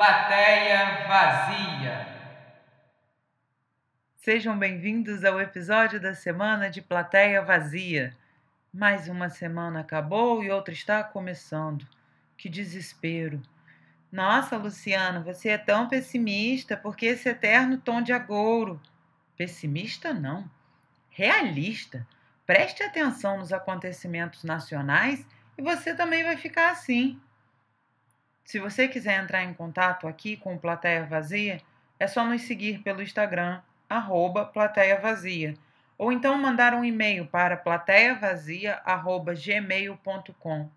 Plateia vazia. Sejam bem-vindos ao episódio da semana de Plateia Vazia. Mais uma semana acabou e outra está começando. Que desespero. Nossa, Luciano, você é tão pessimista porque esse eterno tom de agouro. Pessimista não, realista. Preste atenção nos acontecimentos nacionais e você também vai ficar assim. Se você quiser entrar em contato aqui com o Plateia Vazia, é só nos seguir pelo Instagram, arroba Plateia Vazia, ou então mandar um e-mail para plateiavazia.gmail.com.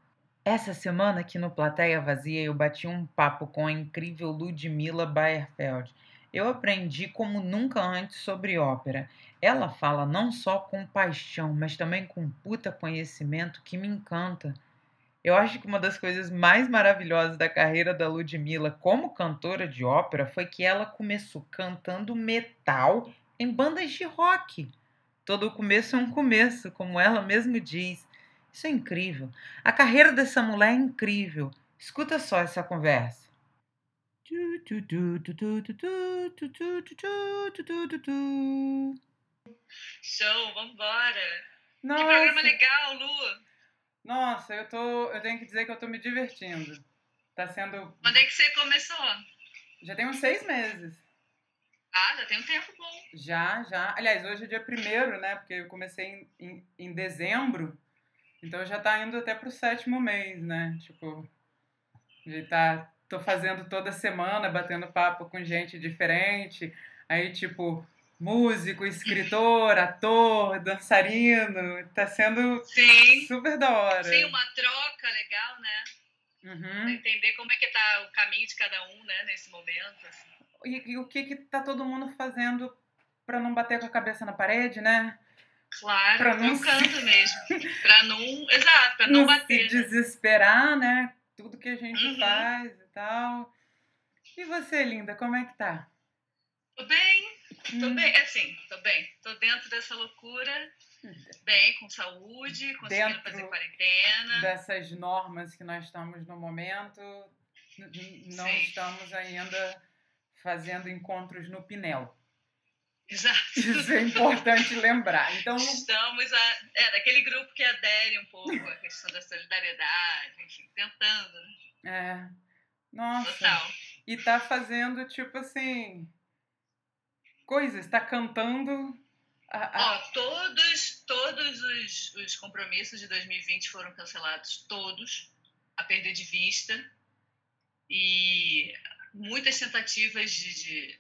Essa semana aqui no Plateia Vazia eu bati um papo com a incrível Ludmila Bayerfeld. Eu aprendi como nunca antes sobre ópera. Ela fala não só com paixão, mas também com puta conhecimento que me encanta. Eu acho que uma das coisas mais maravilhosas da carreira da Ludmilla como cantora de ópera foi que ela começou cantando metal em bandas de rock. Todo começo é um começo, como ela mesma diz. Isso é incrível. A carreira dessa mulher é incrível. Escuta só essa conversa. Show, vambora! Nossa. Que programa legal, Lu! Nossa, eu tô. Eu tenho que dizer que eu tô me divertindo. Tá sendo. Quando é que você começou? Já tem uns seis meses. Ah, já tem um tempo bom. Já, já. Aliás, hoje é dia primeiro, né? Porque eu comecei em, em, em dezembro. Então já tá indo até pro sétimo mês, né? Tipo. Já tá. Tô fazendo toda semana, batendo papo com gente diferente. Aí, tipo, músico, escritor, ator, dançarino. Tá sendo Sim. super da hora. Sim, uma troca legal, né? Uhum. entender como é que tá o caminho de cada um, né, nesse momento. assim. E, e o que que tá todo mundo fazendo pra não bater com a cabeça na parede, né? Claro, Pra não trocando mesmo. Pra não. Exato, pra não, bater. se né? desesperar, né? Tudo que a gente Uhum. faz e tal. E você, linda, como é que tá? Tô bem, tô Hum, bem. Assim, tô bem. Tô dentro dessa loucura. Bem, com saúde, conseguindo Dentro fazer quarentena. Dessas normas que nós estamos no momento, não Sim. estamos ainda fazendo encontros no Pinel. Exato. Isso é importante lembrar. Então, Estamos a, é, daquele grupo que adere um pouco à questão da solidariedade, enfim, tentando, né? é. Nossa. Total. E tá fazendo, tipo assim. Coisas, tá cantando. a- a- Ó, todos, todos os, os compromissos de 2020 foram cancelados, todos, a perder de vista. E muitas tentativas de, de,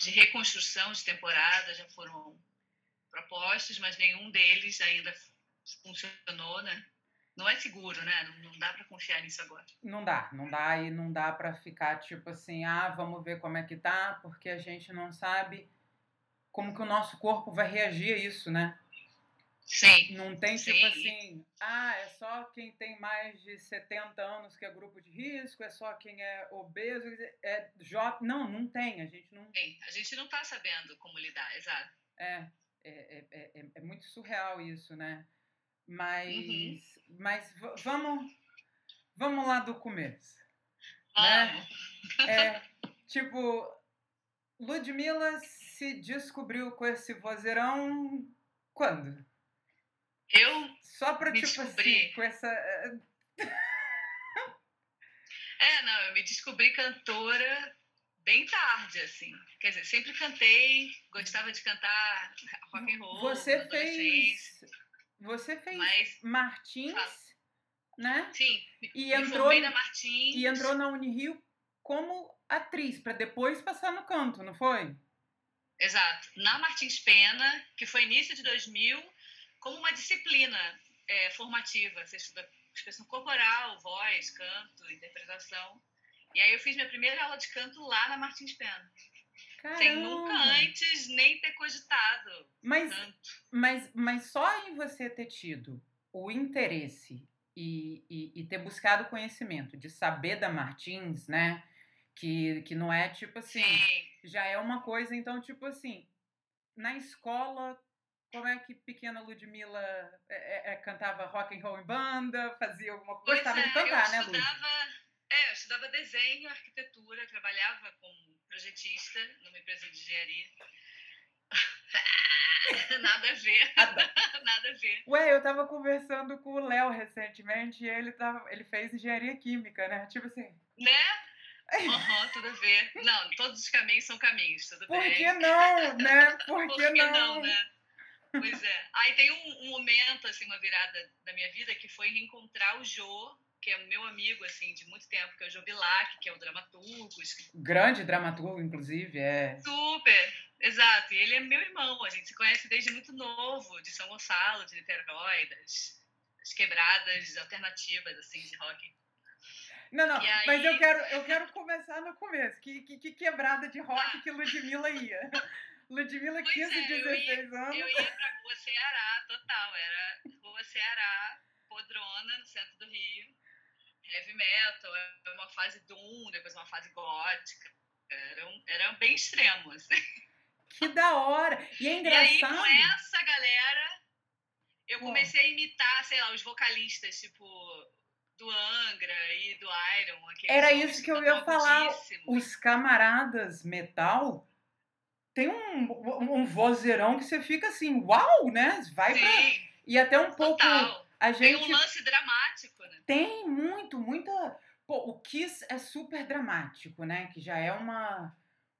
de reconstrução de temporada já foram propostas, mas nenhum deles ainda funcionou, né? Não é seguro, né? Não, não dá para confiar nisso agora. Não dá, não dá e não dá pra ficar tipo assim, ah, vamos ver como é que tá, porque a gente não sabe como que o nosso corpo vai reagir a isso, né? Sim. Não tem tipo Sim. assim, ah, é só quem tem mais de 70 anos que é grupo de risco, é só quem é obeso, é jovem. Não, não tem, a gente não. Sim, a gente não está sabendo como lidar, exato. É, é, é, é, é muito surreal isso, né? Mas, Uhum. mas vamos, vamos lá do começo. Né? Vamos. É, tipo, Ludmilla se descobriu com esse vozeirão quando? Eu, Só pra, Me tipo descobri. assim, com essa. eh, é, não, eu me descobri cantora bem tarde, assim. Quer dizer, sempre cantei, gostava de cantar rock and roll. Você fez. Você fez Mas, Martins, né? sim, E entrou, na Martins. e entrou na Unirio como atriz, pra depois passar no canto, não foi? Exato. Na Martins Pena, que foi início de 2000, como uma disciplina é, formativa. Você estuda expressão corporal, voz, canto, interpretação. E aí eu fiz minha primeira aula de canto lá na Martins Pena. Sem nunca Caramba! antes nem ter cogitado Mas, canto. mas, mas só em você ter tido o interesse e, e, e ter buscado conhecimento de saber da Martins, né? Que, que não é tipo assim. Sim. já é uma coisa, então, tipo assim, na escola, como é que pequena Ludmilla é, é, é, cantava rock and roll em banda, fazia alguma coisa? Gostava é, de cantar, eu né, Lud? estudava, É, eu estudava desenho, arquitetura, trabalhava como projetista numa empresa de engenharia. Nada a ver. Nada a ver. Ué, eu tava conversando com o Léo recentemente e ele, tava, ele fez engenharia química, né? Tipo assim. Né? Uhum, tudo a ver. Não, todos os caminhos são caminhos, tudo Por bem. Por que não, né? Por, Por que, que não? não, né? Pois é. Aí tem um, um, momento, assim, uma virada da minha vida que foi reencontrar o Jô, que é meu amigo, assim, de muito tempo, que é o Jô Bilac, que é o dramaturgo. Grande dramaturgo, inclusive, é. Super, exato. E ele é meu irmão, a gente se conhece desde muito novo, de São Gonçalo, de Niterói, das, das quebradas alternativas, assim, de rock. Não, não, aí... mas eu quero, eu quero começar no começo. Que, que, que quebrada de rock ah. que Ludmilla ia? Ludmilla, 15, é, 16 eu ia, anos. Eu ia pra Rua Ceará, total. Era Rua Ceará, Podrona, no centro do Rio. Heavy metal, era uma fase doom, depois uma fase gótica. Era, um, era bem extremo, assim. Que da hora! E é engraçado. E aí, com essa galera, eu comecei a imitar, sei lá, os vocalistas, tipo, do Angra e do Iron. Era isso que eu ia falar. Os camaradas metal tem um, um vozeirão que você fica assim, uau, né? Vai Sim, pra... E até um pouco. Total. A gente... Tem um lance dramático? Tem muito, muita. Pô, o Kiss é super dramático, né? Que já é uma,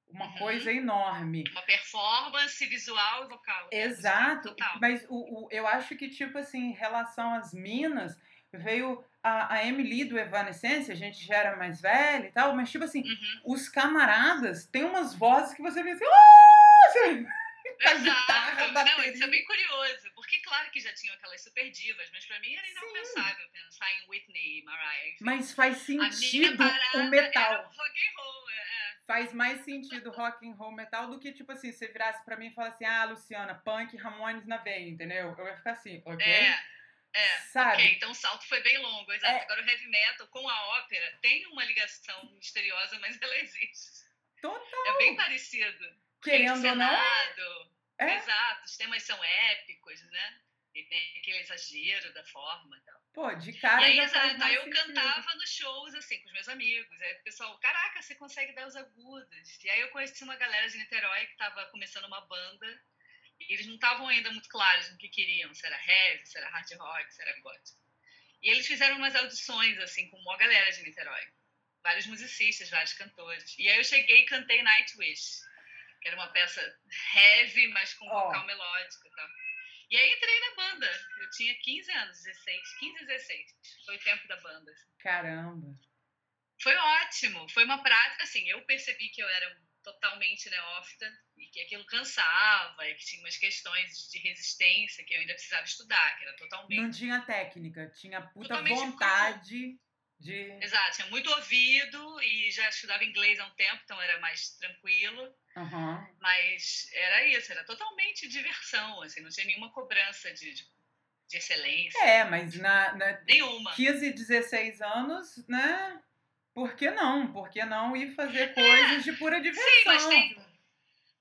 uma uhum. coisa enorme. Uma performance visual e vocal. Exato. Mas o, o, eu acho que, tipo assim, em relação às minas, veio a, a Emily do Evanescence, a gente já era mais velha e tal, mas tipo assim, uhum. os camaradas têm umas vozes que você vê assim, oh! A guitarra, Não, isso é bem curioso, porque claro que já tinham aquelas super divas, mas pra mim era inalcançável Sim. pensar em Whitney e Mariah. Enfim. Mas faz sentido o metal. rock and roll, é. Faz mais sentido rock and roll metal do que, tipo assim, você virasse pra mim e falasse assim, ah, Luciana, punk, Ramones na veia, entendeu? Eu ia ficar assim, ok? É. É, Sabe? ok, então o salto foi bem longo, exato. É. Agora o heavy metal com a ópera tem uma ligação misteriosa, mas ela existe. Total. É bem parecido. Querendo ou não. É. Exato, os temas são épicos, né? E tem aquele exagero da forma e tal. Pô, de cara. E aí, exato, aí eu cantava nos shows, assim, com os meus amigos. Aí o pessoal, caraca, você consegue dar os agudos. E aí eu conheci uma galera de Niterói que estava começando uma banda e eles não estavam ainda muito claros no que queriam, se era heavy, se era hard rock, se era gótico. E eles fizeram umas audições, assim, com uma galera de Niterói. Vários musicistas, vários cantores. E aí eu cheguei e cantei Nightwish, que era uma peça heavy, mas com vocal oh. melódico e tal. E aí entrei na banda. Eu tinha 15 anos, 16, 15, 16. Foi o tempo da banda. Assim. Caramba! Foi ótimo. Foi uma prática, assim, eu percebi que eu era totalmente neófita e que aquilo cansava e que tinha umas questões de resistência que eu ainda precisava estudar, que era totalmente... Não tinha técnica, tinha puta vontade de... Exato, tinha muito ouvido e já estudava inglês há um tempo, então era mais tranquilo. Uhum. Mas era isso, era totalmente diversão, assim, não tinha nenhuma cobrança de, de, de excelência. É, mas na, na... Nenhuma. 15, 16 anos, né? Por que não? Por que não ir fazer coisas é, de pura diversão? Sim, mas tem,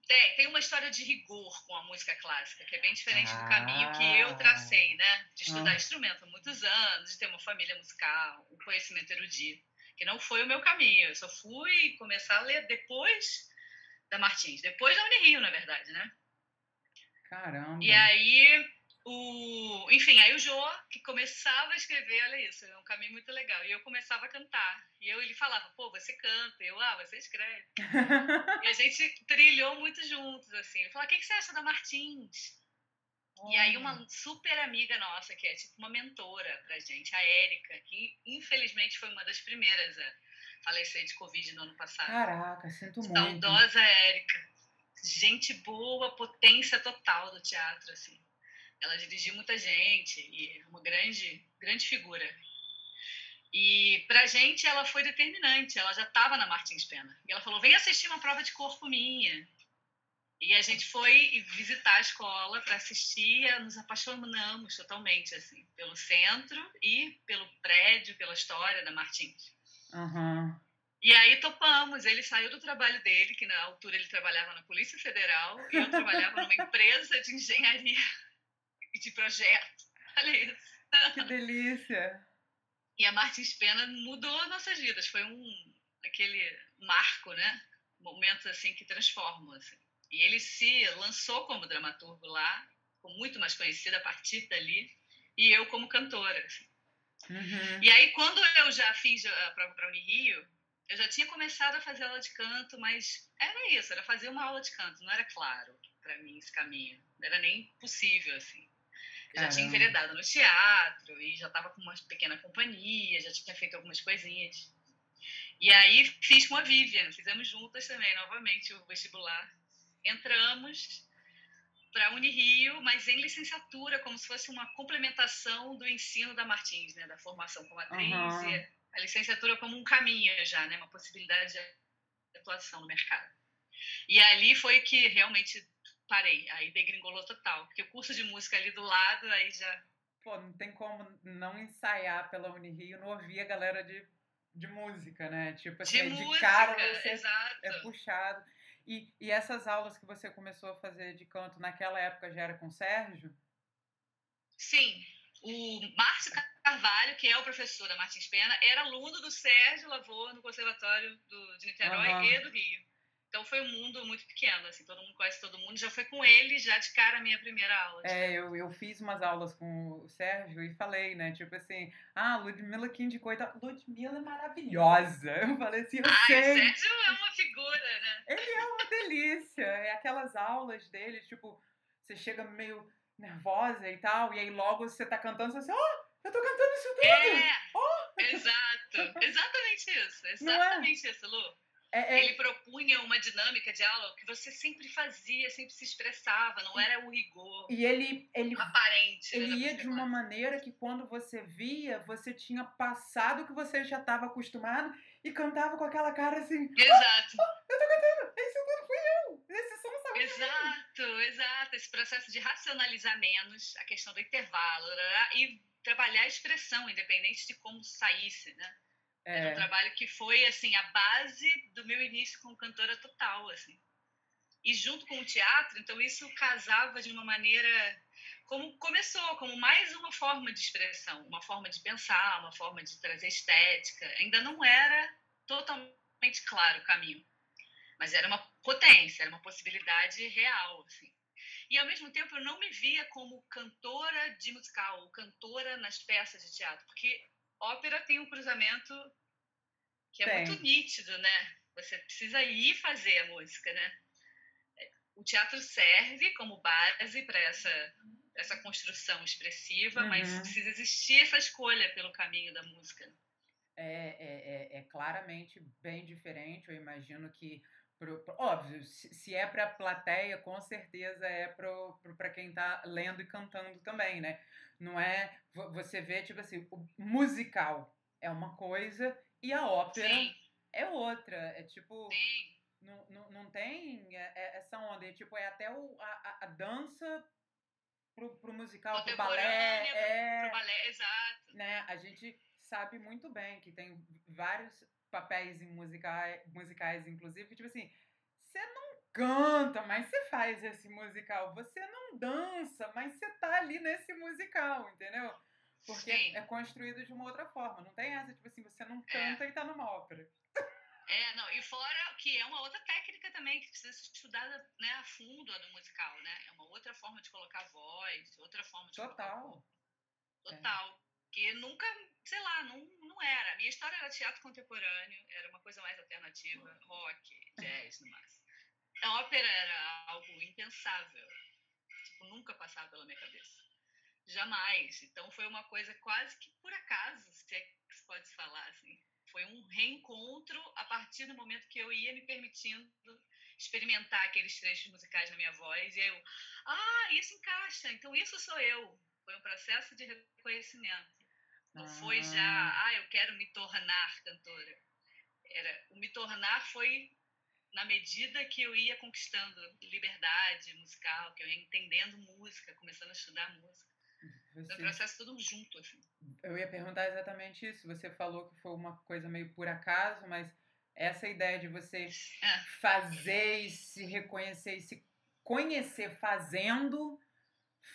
tem, tem uma história de rigor com a música clássica, que é bem diferente ah, do caminho que eu tracei, né? De estudar ah. instrumento há muitos anos, de ter uma família musical, um conhecimento erudito, que não foi o meu caminho. Eu só fui começar a ler depois da Martins, depois da Unirio, na verdade, né? Caramba! E aí o, enfim, aí o Jô, que começava a escrever, olha isso, é um caminho muito legal. E eu começava a cantar. E eu, ele falava, pô, você canta. Eu, ah, você escreve. e a gente trilhou muito juntos, assim. Ele falou, o que, que você acha da Martins? Oh. E aí uma super amiga nossa, que é tipo uma mentora pra gente, a Érica, que infelizmente foi uma das primeiras a falecer de Covid no ano passado. Caraca, sinto muito. Saudosa Érica. Gente boa, potência total do teatro, assim. Ela dirigiu muita gente e é uma grande, grande figura. E pra gente ela foi determinante, ela já estava na Martins Pena. E ela falou: "Vem assistir uma prova de corpo minha". E a gente foi visitar a escola para assistir, nos apaixonamos totalmente assim, pelo centro e pelo prédio, pela história da Martins. Uhum. E aí topamos. Ele saiu do trabalho dele, que na altura ele trabalhava na Polícia Federal, e eu trabalhava numa empresa de engenharia de projeto. Olha isso. Que delícia! E a Martins Pena mudou nossas vidas. Foi um aquele marco, né? Momentos assim que transformam. Assim. E ele se lançou como dramaturgo lá, ficou muito mais conhecido a partir dali, e eu como cantora. Assim. Uhum. E aí, quando eu já fiz a prova para Unirio, eu já tinha começado a fazer aula de canto, mas era isso, era fazer uma aula de canto, não era claro para mim esse caminho, não era nem possível, assim. Eu já tinha enveredado no teatro e já estava com uma pequena companhia, já tinha feito algumas coisinhas. E aí fiz com a Vivian, fizemos juntas também, novamente, o vestibular. Entramos para Unirio, mas em licenciatura, como se fosse uma complementação do ensino da Martins, né, da formação como atriz, uhum. e a licenciatura como um caminho já, né, uma possibilidade de atuação no mercado. E ali foi que realmente parei, aí degringolou total, porque o curso de música ali do lado, aí já... Pô, não tem como não ensaiar pela Unirio, não ouvir a galera de, de música, né? Tipo assim, de, de música, cara você exato. é puxado. E, e essas aulas que você começou a fazer de canto naquela época já era com o Sérgio? Sim. O Márcio Carvalho, que é o professor da Martins Pena, era aluno do Sérgio Lavô no Conservatório do, de Niterói uhum. e do Rio. Então foi um mundo muito pequeno, assim, todo mundo conhece todo mundo. Já foi com ele, já de cara, a minha primeira aula. É, eu, eu fiz umas aulas com o Sérgio e falei, né, tipo assim, ah, Ludmilla que indicou e tal. Ludmilla é maravilhosa. Eu falei assim, eu ah, sei. o Sérgio é uma figura, né? Ele é uma delícia. É aquelas aulas dele, tipo, você chega meio nervosa e tal, e aí logo você tá cantando, você assim, oh, eu tô cantando isso tudo! É, oh. exato. Exatamente isso. É? Exatamente é? isso, Lu. É, é... Ele propunha uma dinâmica de aula que você sempre fazia, sempre se expressava, não era o rigor. E ele, ele aparente. Ele né, ia de uma maneira que quando você via, você tinha passado o que você já estava acostumado e cantava com aquela cara assim. Exato. Oh, oh, eu tô cantando, esse tudo fui eu. Esse som sabe Exato, exato. Esse processo de racionalizar menos a questão do intervalo e trabalhar a expressão, independente de como saísse, né? É. um trabalho que foi, assim, a base do meu início como cantora total, assim. E junto com o teatro, então isso casava de uma maneira como começou, como mais uma forma de expressão, uma forma de pensar, uma forma de trazer estética. Ainda não era totalmente claro o caminho, mas era uma potência, era uma possibilidade real, assim. E ao mesmo tempo eu não me via como cantora de musical, ou cantora nas peças de teatro, porque ópera tem um cruzamento que é tem. muito nítido, né? Você precisa ir fazer a música, né? O teatro serve como base para essa, essa construção expressiva, uhum. mas precisa existir essa escolha pelo caminho da música. É, é, é, é claramente bem diferente. Eu imagino que Pro, pro, óbvio, se, é para a plateia, com certeza é para quem está lendo e cantando também, né? Não é. Você vê, tipo assim, o musical é uma coisa e a ópera Sim. é outra. É tipo. Sim. Não, não, não tem é, é, essa onda. É, tipo, é até o, a, a dança pro, pro musical, pro balé. É, pro balé, exato. Né? A gente sabe muito bem que tem vários papéis musicais, musicais inclusive, tipo assim, você não canta, mas você faz esse musical. Você não dança, mas você tá ali nesse musical, entendeu? Porque Sim. é construído de uma outra forma. Não tem essa, tipo assim, você não canta é. e tá numa ópera. É, não, e fora que é uma outra técnica também que precisa ser estudada né, a fundo a do musical, né? É uma outra forma de colocar voz, outra forma de Total. colocar Total. É. Que nunca, sei lá, não, não era. Minha história era teatro contemporâneo, era uma coisa mais alternativa, rock, jazz, no máximo. A ópera era algo impensável. Tipo, nunca passava pela minha cabeça. Jamais. Então foi uma coisa quase que por acaso, se é que se pode falar assim. Foi um reencontro a partir do momento que eu ia me permitindo experimentar aqueles trechos musicais na minha voz. E eu, ah, isso encaixa, então isso sou eu. Foi um processo de reconhecimento. Não ah. foi já, ah, eu quero me tornar cantora. Era, o me tornar foi na medida que eu ia conquistando liberdade musical, que eu ia entendendo música, começando a estudar música. Você... Um processo todo junto, assim. Eu ia perguntar exatamente isso. Você falou que foi uma coisa meio por acaso, mas essa ideia de você é. fazer e se reconhecer e se conhecer fazendo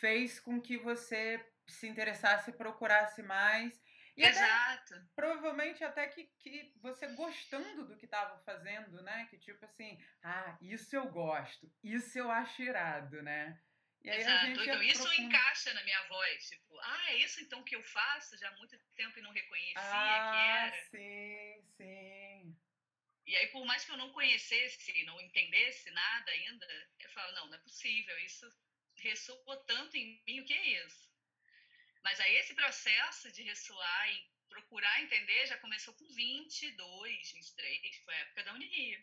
fez com que você se interessasse e procurasse mais E Exato. Até, provavelmente até que, que você gostando do que estava fazendo, né? Que tipo assim, ah, isso eu gosto, isso eu acho irado, né? E aí Exato. então, isso encaixa na minha voz. Tipo, ah, é isso então que eu faço já há muito tempo e não reconhecia ah, que era. Sim, sim. E aí, por mais que eu não conhecesse, não entendesse nada ainda, eu falo, não, não é possível, isso ressoou tanto em mim, o que é isso? Mas aí esse processo de ressoar e procurar entender já começou com 22, 23, foi a época da Unirio.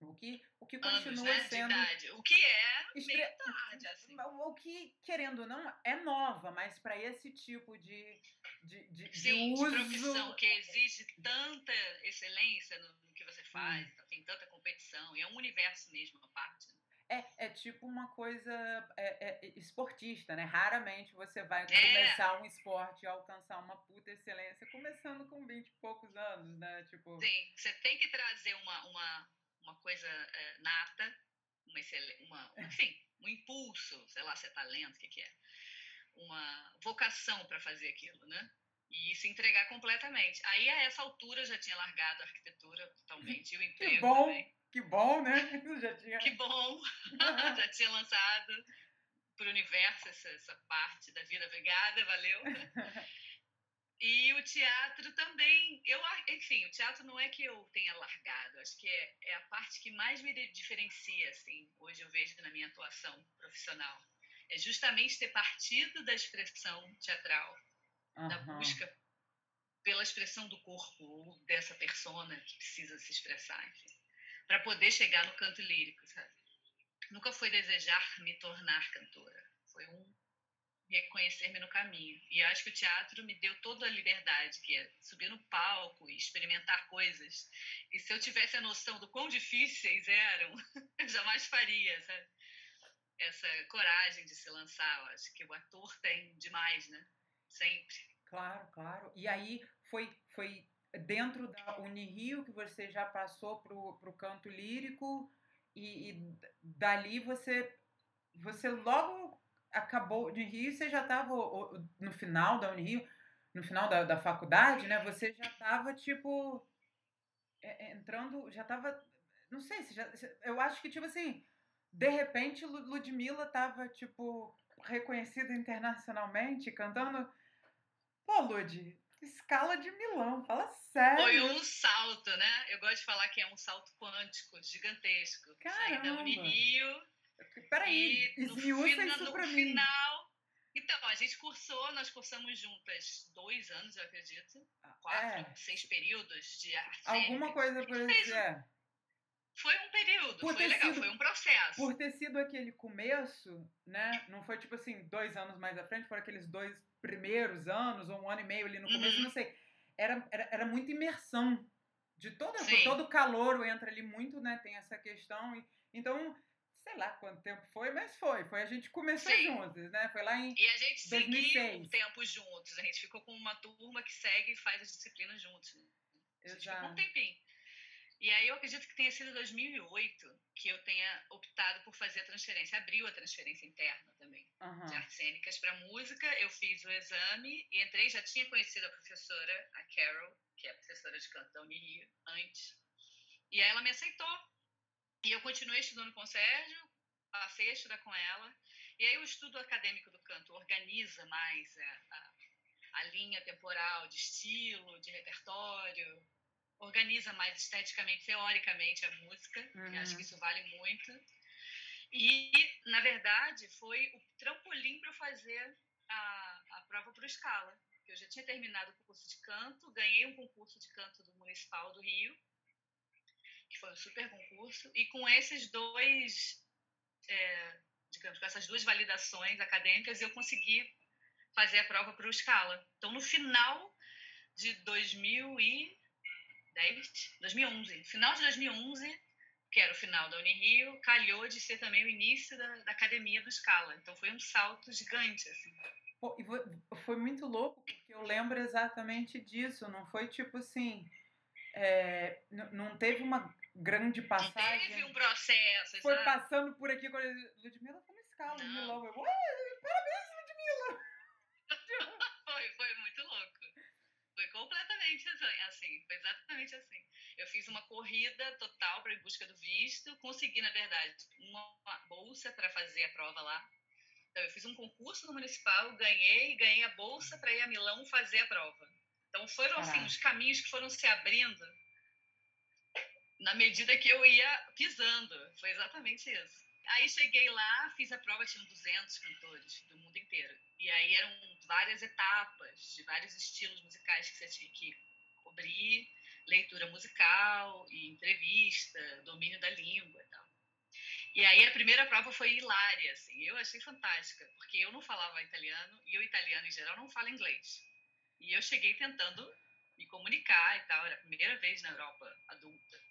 O que, o que continua Anos, né, sendo. O que é estre... tarde, assim. O que, querendo ou não, é nova, mas para esse tipo de, de, de, Sim, de uso. De profissão que exige tanta excelência no, que você faz, hum. tem tanta competição, e é um universo mesmo a parte. Né? É, é tipo uma coisa é, é, esportista, né? Raramente você vai é. começar um esporte e alcançar uma puta excelência começando com 20 e poucos anos, né? Tipo... Sim, você tem que trazer uma, uma, uma coisa é, nata, uma, uma, enfim, um impulso, sei lá se é talento, o que, que é. Uma vocação para fazer aquilo, né? E se entregar completamente. Aí, a essa altura, eu já tinha largado a arquitetura totalmente e o emprego que bom, também. Que bom, né? Já tinha... Que bom! já tinha lançado para o universo essa, essa parte da vida vegada, valeu! E o teatro também, eu, enfim, o teatro não é que eu tenha largado, acho que é, é a parte que mais me diferencia, assim, hoje eu vejo na minha atuação profissional. É justamente ter partido da expressão teatral, uhum. da busca pela expressão do corpo ou dessa persona que precisa se expressar, enfim, para poder chegar no canto lírico, sabe? Nunca foi desejar me tornar cantora, foi um reconhecer-me no caminho. E acho que o teatro me deu toda a liberdade, que é subir no palco e experimentar coisas. E se eu tivesse a noção do quão difíceis eram, eu jamais faria, sabe? Essa coragem de se lançar, eu acho que o ator tem demais, né? Sempre. Claro, claro. E aí foi, foi dentro da Unirio que você já passou para o canto lírico e, e dali você, você logo acabou de Rio, você já estava no final da Unirio, no final da, da faculdade, né? Você já estava tipo é, é, entrando, já estava, não sei, se já, eu acho que tipo assim, de repente Ludmilla estava tipo reconhecida internacionalmente cantando, pô, Lud, escala de Milão, fala sério. Foi um salto, né? Eu gosto de falar que é um salto quântico, gigantesco. Caramba. Sair da Unirio Peraí, isso no pra mim. final. Então, a gente cursou, nós cursamos juntas dois anos, eu acredito. Quatro, é. seis períodos de arte. Alguma coisa por isso. É. Foi um período, por foi legal, sido, foi um processo. Por ter sido aquele começo, né? Não foi tipo assim, dois anos mais à frente, foram aqueles dois primeiros anos, ou um ano e meio ali no começo, uhum. não sei. Era, era, era muita imersão. De todo o calor entra ali muito, né? Tem essa questão. E, então, sei lá quanto tempo foi, mas foi. Foi a gente começou Sim. juntos, né? Foi lá em E a gente 2006. seguiu o tempo juntos. A gente ficou com uma turma que segue e faz as disciplinas juntos. Né? A gente ficou um tempinho. E aí eu acredito que tenha sido 2008 que eu tenha optado por fazer a transferência. Abriu a transferência interna também uhum. de artes cênicas para música. Eu fiz o exame e entrei. Já tinha conhecido a professora, a Carol, que é a professora de canto da Unirio, antes. E aí ela me aceitou e eu continuei estudando com o Sérgio, passei a estudar com ela. E aí o estudo acadêmico do canto organiza mais a, a, a linha temporal de estilo, de repertório, organiza mais esteticamente, teoricamente a música. Uhum. Acho que isso vale muito. E, na verdade, foi o trampolim para eu fazer a, a prova para o Scala. Eu já tinha terminado o curso de canto, ganhei um concurso de canto do Municipal do Rio, que foi um super concurso, e com esses dois, é, digamos, com essas duas validações acadêmicas, eu consegui fazer a prova para o Scala. Então, no final de 2010, 2011, final de 2011, que era o final da Unirio, calhou de ser também o início da, da academia do Scala. Então, foi um salto gigante, assim. Pô, e foi muito louco, porque eu lembro exatamente disso, não foi tipo assim é, não teve uma grande passagem. Teve um processo. Foi passando por aqui quando Ludmilla. Não. Milão. Eu, parabéns, Ludmilla! foi, foi muito louco. completamente assim, foi exatamente assim. Eu fiz uma corrida total para em busca do visto, consegui, na verdade, uma bolsa para fazer a prova lá. Então, eu fiz um concurso no municipal, ganhei, ganhei a bolsa para ir a Milão fazer a prova. Então, foram assim, os caminhos que foram se abrindo na medida que eu ia pisando. Foi exatamente isso. Aí cheguei lá, fiz a prova, tinham 200 cantores do mundo inteiro. E aí eram várias etapas, de vários estilos musicais que você tinha que cobrir, leitura musical e entrevista, domínio da língua e tal. E aí a primeira prova foi hilária, assim, eu achei fantástica, porque eu não falava italiano e o italiano em geral não fala inglês. E eu cheguei tentando me comunicar e tal, era a primeira vez na Europa adulta.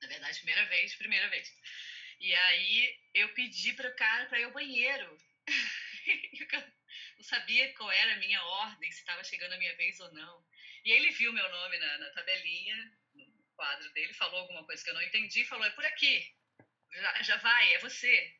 Na verdade, primeira vez, primeira vez. E aí eu pedi para o cara para ir ao banheiro. não sabia qual era a minha ordem, se estava chegando a minha vez ou não. E ele viu meu nome na, na, tabelinha, no quadro dele, falou alguma coisa que eu não entendi, falou: é por aqui, já, já vai, é você.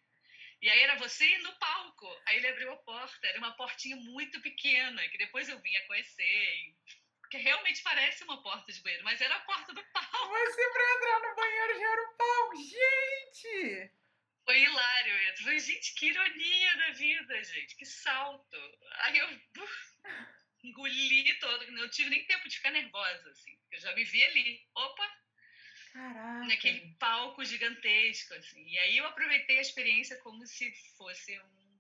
E aí era você no palco. Aí ele abriu a porta, era uma portinha muito pequena, que depois eu vim a conhecer. Porque realmente parece uma porta de banheiro, mas era a porta do palco. Você pra entrar no banheiro já era o palco. Gente! Foi hilário. Eu falei, gente, que ironia da vida, gente. Que salto. Aí eu engoli todo. Não tive nem tempo de ficar nervosa, assim. Eu já me vi ali. Opa! Caraca. Naquele palco gigantesco, assim. E aí eu aproveitei a experiência como se fosse um...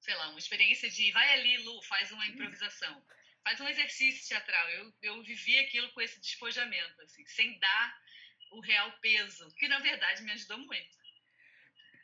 Sei lá, uma experiência de vai ali, Lu, faz uma improvisação faz um exercício teatral. Eu, eu vivi aquilo com esse despojamento, assim, sem dar o real peso, que na verdade me ajudou muito.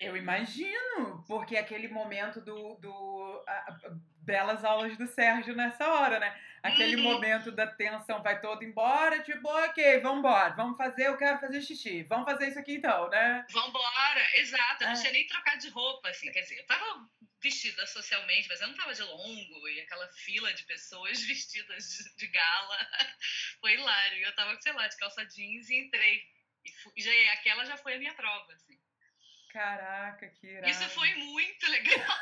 Eu imagino, porque aquele momento do, do a, a, belas aulas do Sérgio nessa hora, né? Aquele uhum. momento da tensão vai todo embora, tipo, ok, vamos embora, vamos fazer, eu quero fazer xixi, vamos fazer isso aqui então, né? Vambora, exato, eu não é. tinha nem trocado de roupa, assim, quer dizer, eu tava vestida socialmente, mas eu não tava de longo, e aquela fila de pessoas vestidas de, de gala, foi hilário, eu tava, sei lá, de calça jeans e entrei, e, fui, já, aquela já foi a minha prova, assim. Caraca, que irado. Isso foi muito legal.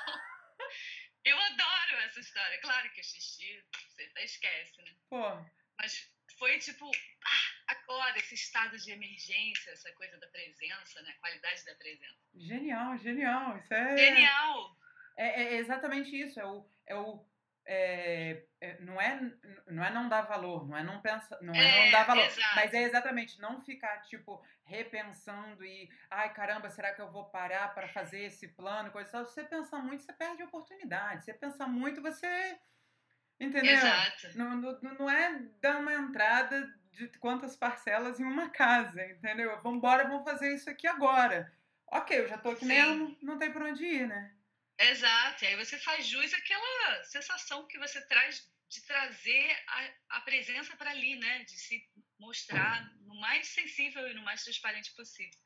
Eu adoro essa história. Claro que xixi, você até esquece, né? Pô. Mas foi tipo, ah, agora, esse estado de emergência, essa coisa da presença, né? A qualidade da presença. Genial, genial. Isso é. Genial! É, é exatamente isso. É o, é o é, é, não, é, não é não dar valor, não é não pensar, não é, é não dar valor, exato. mas é exatamente não ficar tipo repensando e ai caramba, será que eu vou parar para fazer esse plano, coisa tal. Se você pensar muito, você perde a oportunidade. Se você pensar muito, você entendeu? Exato. Não, não, não é dar uma entrada de quantas parcelas em uma casa, entendeu? Vamos embora, vamos fazer isso aqui agora. Ok, eu já tô aqui Sim. mesmo, não tem para onde ir, né? Exato, e aí você faz jus àquela sensação que você traz de trazer a, a presença para ali, né? De se mostrar no mais sensível e no mais transparente possível.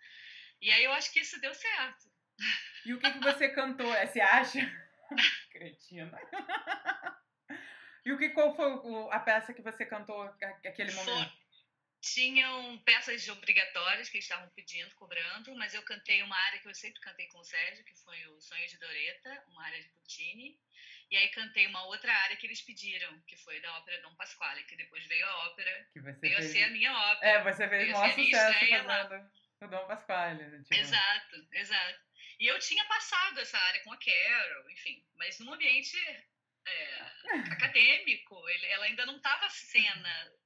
E aí eu acho que isso deu certo. E o que, que você cantou? É, você acha? Cretina. E o que, qual foi a peça que você cantou aquele momento? Tinham peças obrigatórias que eles estavam pedindo, cobrando, mas eu cantei uma área que eu sempre cantei com o Sérgio, que foi o Sonho de Doreta, uma área de Puccini, e aí cantei uma outra área que eles pediram, que foi da ópera Dom Pasquale, que depois veio a ópera, que você veio fez... a ser a minha ópera. É, você fez o maior sucesso fazendo o Dom Pasquale. Tipo... Exato, exato. E eu tinha passado essa área com a Carol, enfim, mas num ambiente é, acadêmico, ele, ela ainda não estava cena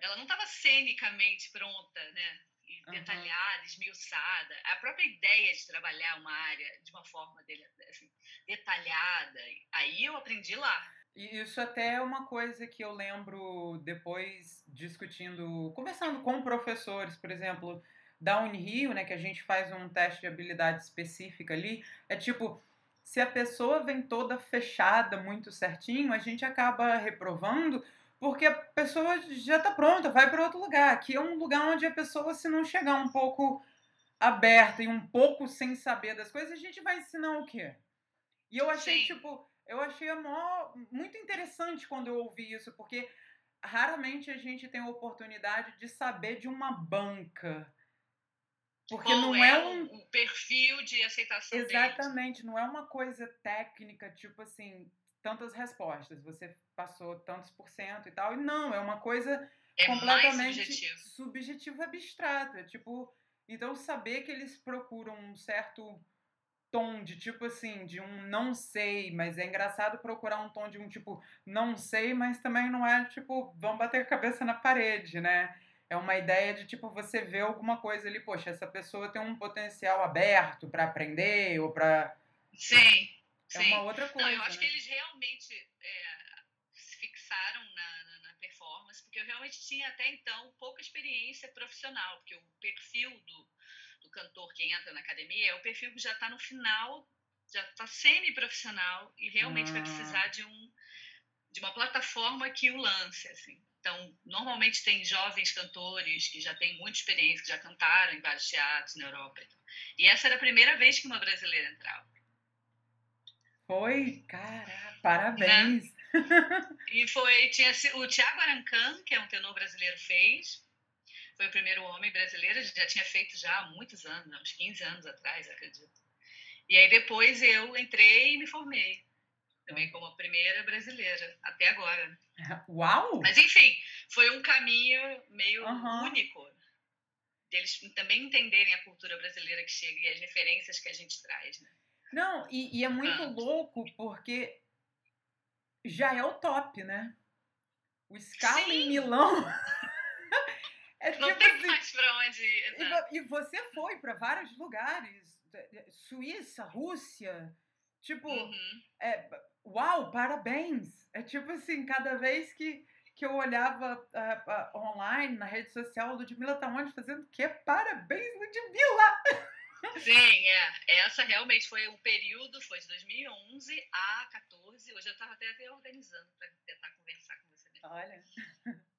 ela não estava cenicamente pronta, né? E detalhada, uhum. esmiuçada. A própria ideia de trabalhar uma área de uma forma dele, assim, detalhada, aí eu aprendi lá. E isso até é uma coisa que eu lembro depois discutindo, conversando com professores, por exemplo, da Unirio, né, que a gente faz um teste de habilidade específica ali, é tipo, se a pessoa vem toda fechada, muito certinho, a gente acaba reprovando porque a pessoa já está pronta, vai para outro lugar. Aqui é um lugar onde a pessoa, se não chegar um pouco aberta e um pouco sem saber das coisas, a gente vai ensinar o quê? E eu achei, Sim. tipo, eu achei maior, muito interessante quando eu ouvi isso, porque raramente a gente tem a oportunidade de saber de uma banca. Porque não é, é um... um perfil de aceitação Exatamente, deles. não é uma coisa técnica, tipo assim, tantas respostas, você passou tantos por cento e tal. E não, é uma coisa É completamente subjetivo. subjetivo abstrato. É tipo, então saber que eles procuram um certo tom de tipo assim, de um não sei, mas é engraçado procurar um tom de um tipo não sei, mas também não é tipo, vamos bater a cabeça na parede, né? É uma ideia de tipo você vê alguma coisa ali, poxa, essa pessoa tem um potencial aberto para aprender ou para Sim, é sim. uma outra coisa. Não, eu acho né? que eles realmente é, se fixaram na, na- na performance, porque eu realmente tinha até então pouca experiência profissional, porque o perfil do, do cantor que entra na academia é o perfil que já está no final, já está semi-profissional e realmente vai Ah. precisar de, um, de uma plataforma que o lance, assim. Então, normalmente tem jovens cantores que já têm muita experiência, que já cantaram em vários teatros na Europa. e. E essa era a primeira vez que uma brasileira entrava. Foi, cara, parabéns. E foi, tinha o Tiago Arancan, que é um tenor brasileiro, fez. Foi o primeiro homem brasileiro, já tinha feito já há muitos anos, uns 15 anos atrás, acredito. E aí depois eu entrei e me formei. Também como a primeira brasileira, até agora. né? Uau! Mas enfim, foi um caminho meio Aham. único. Deles também entenderem a cultura brasileira que chega e as referências que a gente traz, né? Não, e, e é muito Ah. louco porque já é o top, né? O Scala em. Milão. é Não tipo tem assim, mais pra onde ir. E, e você foi para vários lugares, Suíça, Rússia, tipo, Uhum. é, uau, parabéns. É tipo assim, cada vez que, que eu olhava ah, ah, online, na rede social, Ludmilla tá onde fazendo o quê? Parabéns, Ludmilla! Sim, é. Essa realmente foi o período, foi de 2011 a 14. Hoje eu estava até, até organizando para tentar conversar com você. mesmo. Olha.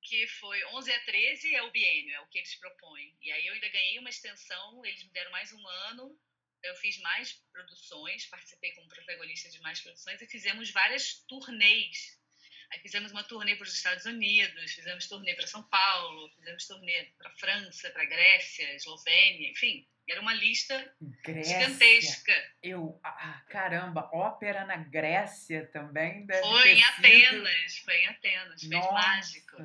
Que foi 11 a 13 é o biênio, é o que eles propõem. E aí eu ainda ganhei uma extensão, eles me deram mais um ano. Eu fiz mais produções, participei como protagonista de mais produções e fizemos várias turnês. Aí fizemos uma turnê para os Estados Unidos, fizemos turnê para São Paulo, fizemos turnê para França, para Grécia, Eslovênia, enfim. Era uma lista Grécia. gigantesca. Eu, ah, caramba, ópera na Grécia também deve Foi em sido- Atenas, foi em Atenas, fez Nossa, mágico.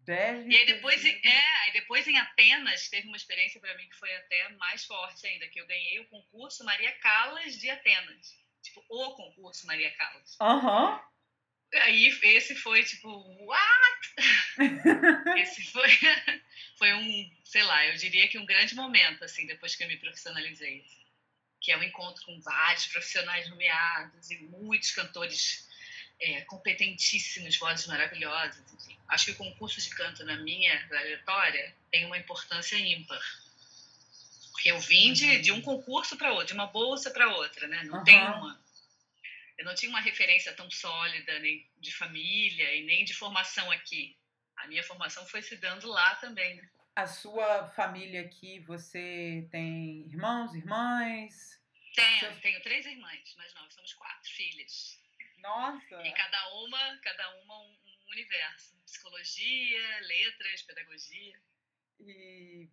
Deve E aí depois, sido- é, aí depois em Atenas teve uma experiência para mim que foi até mais forte ainda, que eu ganhei o concurso Maria Callas de Atenas. Tipo, o concurso Maria Callas. Aham. Aí esse foi tipo, what? esse foi, foi um, sei lá, eu diria que um grande momento, assim, depois que eu me profissionalizei. Que é um encontro com vários profissionais nomeados e muitos cantores é, competentíssimos, vozes maravilhosas. Enfim. Acho que o concurso de canto na minha trajetória tem uma importância ímpar. Porque eu vim de, de um concurso para outro, de uma bolsa para outra, né? Não Aham. tem uma. Eu não tinha uma referência tão sólida, nem de família e nem de formação aqui. A minha formação foi se dando lá também, né? A sua família aqui, você tem irmãos, irmãs? Tenho, Seus- tenho três irmãs, mas nós somos quatro filhas. Nossa! E cada uma, cada uma um, um universo. Psicologia, letras, pedagogia. E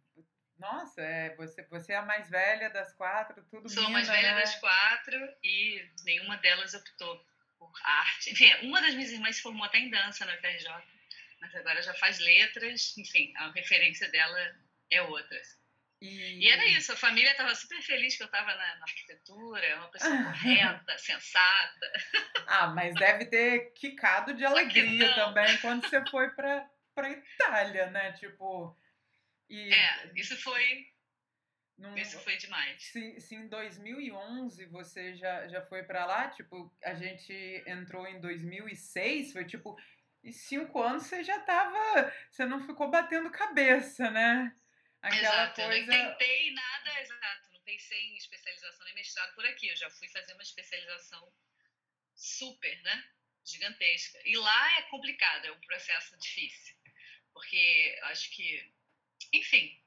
nossa, é, você, você é a mais velha das quatro, tudo Sou a mais velha né? das quatro e nenhuma delas optou por arte. Enfim, uma das minhas irmãs se formou até em dança na FRJ, mas agora já faz letras. Enfim, a referência dela é outra. E, E era isso, a família estava super feliz que eu estava na, na arquitetura, uma pessoa correta, sensata. Ah, mas deve ter quicado de Só alegria também quando você foi pra Itália, né? Tipo. E É, isso foi, num- isso foi demais. se, se em 2011 você já, já foi pra lá, tipo, a gente entrou em 2006, foi tipo, em cinco anos você já tava, você não ficou batendo cabeça, né? Aquela Exato, eu coisa. nem tentei nada, exato, não pensei em especialização nem mestrado por aqui, eu já fui fazer uma especialização super, né, gigantesca. E lá é complicado, é um processo difícil, porque acho que, enfim,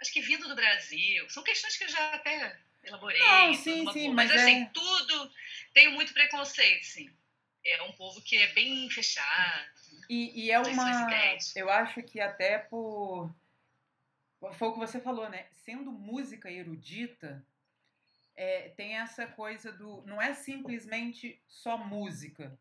acho que vindo do Brasil, são questões que eu já até elaborei. Não, sim, sim, boa, mas assim, é- tudo, tenho muito preconceito, sim. É um povo que é bem fechado. E, e é uma. Eu acho que até por. Foi o que você falou, né? Sendo música erudita, é, tem essa coisa do. Não é simplesmente só música.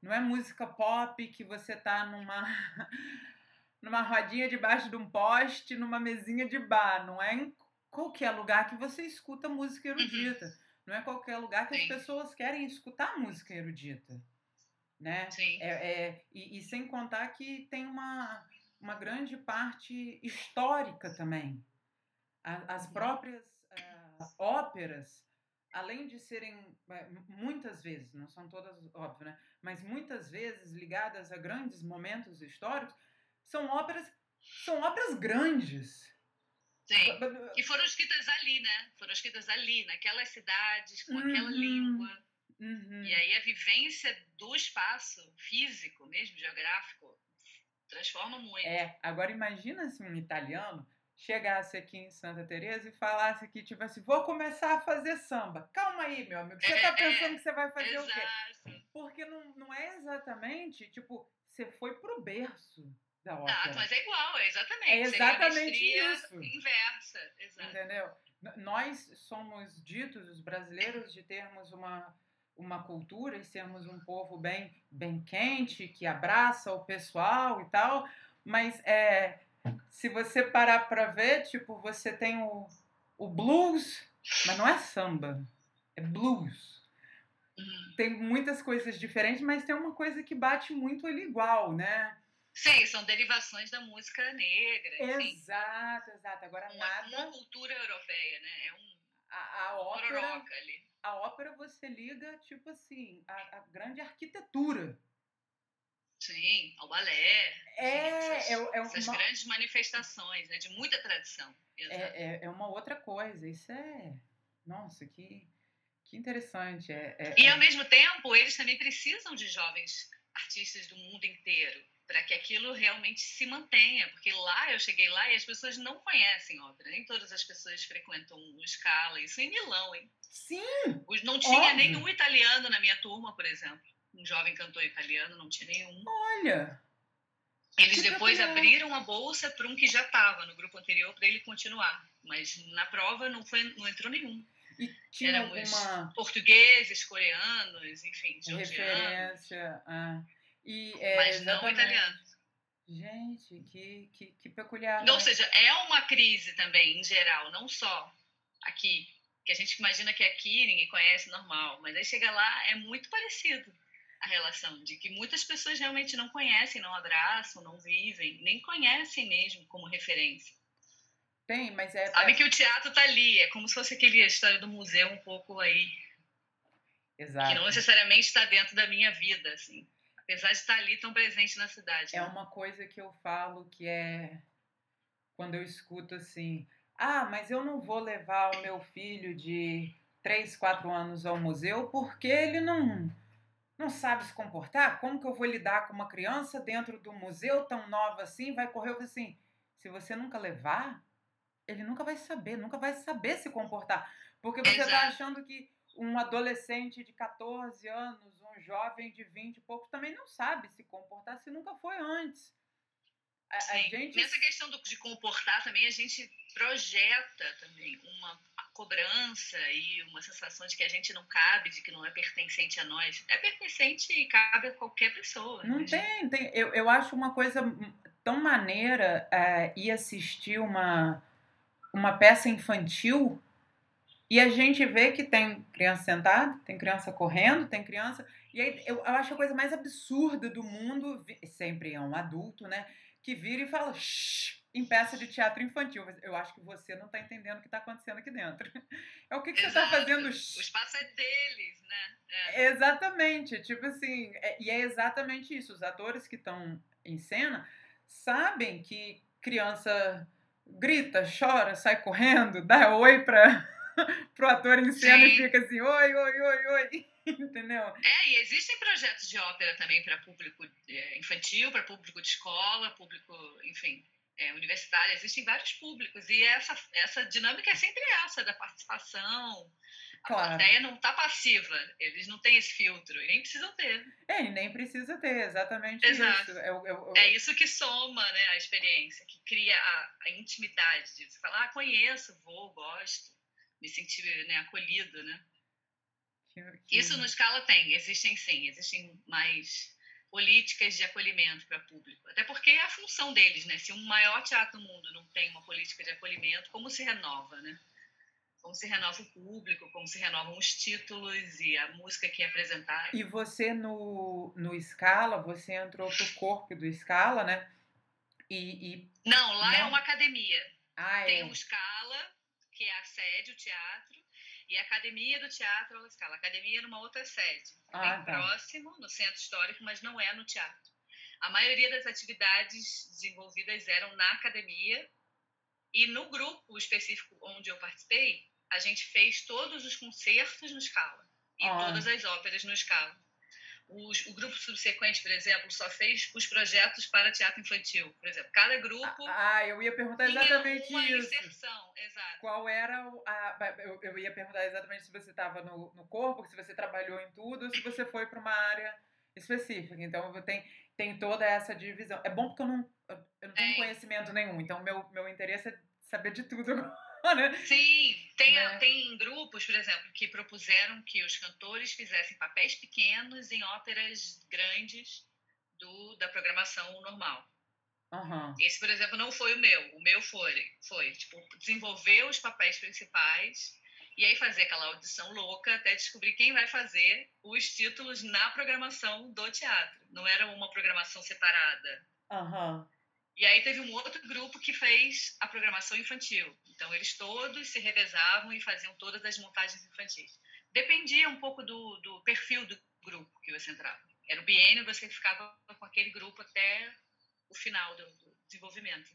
Não é música pop que você tá numa. numa rodinha debaixo de um poste, numa mesinha de bar. Não é em qualquer lugar que você escuta música Uhum. erudita. Não é qualquer lugar que Sim. as pessoas querem escutar música erudita. Né? Sim. É, é, e, e sem contar que tem uma, uma grande parte histórica também. A- as Uhum. próprias ah, óperas, além de serem eh, muitas vezes, não são todas, óbvio, né? mas muitas vezes ligadas a grandes momentos históricos, são óperas, são óperas grandes. Sim. E foram escritas ali, né? Foram escritas ali, naquelas cidades, com aquela Uhum. língua. Uhum. E aí a vivência do espaço físico, mesmo geográfico, transforma muito. É, agora imagina se um italiano chegasse aqui em Santa Teresa e falasse que, tipo assim, vou começar a fazer samba. Calma aí, meu amigo. Você É, tá é, pensando que você vai fazer o quê? Exato. Porque não, não é exatamente, tipo, você foi pro berço da ópera. mas é igual, é exatamente. É exatamente isso. inversa. Exato. Entendeu? Nós somos ditos, os brasileiros, de termos uma, uma cultura e sermos um povo bem, bem quente, que abraça o pessoal e tal, mas é, se você parar para ver, tipo, você tem o, o blues, mas não é samba, é blues. Uhum. Tem muitas coisas diferentes, mas tem uma coisa que bate muito ali igual, né? Sim, são derivações da música negra. Enfim, Exato, exato. Agora uma, uma nada. cultura europeia, né? É um A, a ópera. a ópera você liga, tipo assim, a, a grande arquitetura. Sim, ao balé. É, essas, é, é, essas uma, grandes manifestações, né? De muita tradição. Exato. é, é, é uma outra coisa. Isso é. Nossa, que, que interessante. É, é, E é- ao mesmo tempo, eles também precisam de jovens artistas do mundo inteiro para que aquilo realmente se mantenha, porque lá eu cheguei lá e as pessoas não conhecem ópera, nem todas as pessoas frequentam o Scala, isso em Milão, hein? Sim, Não tinha Óbvio. nenhum italiano na minha turma, por exemplo. Um jovem cantor italiano, não tinha nenhum. olha. Eles depois peculiar. abriram a bolsa para um que já estava no grupo anterior para ele continuar, mas na prova não, foi, não entrou nenhum. E tinha Éramos alguma portugueses, coreanos, enfim, georgianos, referência. ah, e, é, mas não exatamente. italianos. Gente, que, que, que peculiar. Ou né? seja, é uma crise também, em geral, não só aqui, que a gente imagina que aqui ninguém conhece, normal, mas aí chega lá, é muito parecido a relação, de que muitas pessoas realmente não conhecem, não abraçam, não vivem, nem conhecem mesmo como referência. Tem, mas é. Sabe é- que o teatro tá ali, é como se fosse aquele a história do museu um pouco aí, Exato. que não necessariamente está dentro da minha vida, assim. Apesar de estar ali tão presente na cidade. É né? uma coisa que eu falo que é quando eu escuto assim: ah, mas eu não vou levar o meu filho de 3, 4 anos ao museu porque ele não, não sabe se comportar. Como que eu vou lidar com uma criança dentro do museu tão nova assim? Vai correr assim: se você nunca levar, ele nunca vai saber, nunca vai saber se comportar. Porque você está achando que um adolescente de 14 anos, um jovem de 20 e poucos também não sabe se comportar se nunca foi antes. A, a gente Nessa questão do- de comportar também, a gente projeta também uma cobrança e uma sensação de que a gente não cabe, de que não é pertencente a nós. É pertencente e cabe a qualquer pessoa. não né, tem, tem eu, eu acho uma coisa tão maneira é, ir assistir uma, uma peça infantil e a gente vê que tem criança sentada, tem criança correndo, tem criança. E aí eu, eu acho a coisa mais absurda do mundo, sempre é um adulto, né? Que vira e fala Shh! em peça de teatro infantil. Eu acho que você não está entendendo o que está acontecendo aqui dentro. É o que, que você está fazendo? O espaço é deles, né? É. Exatamente, tipo assim, é- e é exatamente isso. Os atores que estão em cena sabem que criança grita, chora, sai correndo, dá oi para pro ator em cena e Sim. fica assim, oi, oi, oi, oi, entendeu? É, e existem projetos de ópera também para público é, infantil, para público de escola, público, enfim, é, universitário. Existem vários públicos e essa, essa dinâmica é sempre essa, da participação. A Claro. plateia não está passiva, eles não têm esse filtro, e nem precisam ter. É, e nem precisa ter, exatamente Exato. isso. Eu, eu, eu- É isso que soma né, a experiência, que cria a, a intimidade de você falar, ah, conheço, vou, gosto. Me sentir né, acolhido, né? Que, que... Isso no Scala tem, existem sim, existem mais políticas de acolhimento para público. Até porque é a função deles, né? Se um maior teatro do mundo não tem uma política de acolhimento, como se renova, né? Como se renova o público, como se renovam os títulos e a música que é apresentada. E você no, no Scala, você entrou pro corpo do Scala, né? E, e... Não, lá é não? é uma academia. Ah, tem é. o Scala, que é a sede, o teatro, e a Academia do Teatro La Scala. A academia é numa outra sede, ah, bem tá. próximo, no centro histórico, mas não é no teatro. A maioria das atividades desenvolvidas eram na academia e no grupo específico onde eu participei, a gente fez todos os concertos no Scala e ah. todas as óperas no Scala. Os, o grupo subsequente, por exemplo, só fez os projetos para teatro infantil. Por exemplo, cada grupo. Ah, eu ia perguntar exatamente uma isso. Inserção, exato. Qual era o, a. Eu, eu ia perguntar exatamente se você estava no, no corpo, se você trabalhou em tudo, ou se você foi para uma área específica. Então, tem, tem toda essa divisão. É bom porque eu não, eu não tenho é. conhecimento nenhum, então meu, meu interesse é saber de tudo agora. Né? Sim, tem, né? tem grupos, por exemplo, que propuseram que os cantores fizessem papéis pequenos em óperas grandes do, da programação normal. Uhum. Esse, por exemplo, não foi o meu. O meu foi, foi tipo, desenvolver os papéis principais e aí fazer aquela audição louca até descobrir quem vai fazer os títulos na programação do teatro. Não era uma programação separada. Uhum. E aí teve um outro grupo que fez a programação infantil. Então eles todos se revezavam e faziam todas as montagens infantis. Dependia um pouco do, do perfil do grupo que você entrava. Era o biênio, você ficava com aquele grupo até o final do, do desenvolvimento.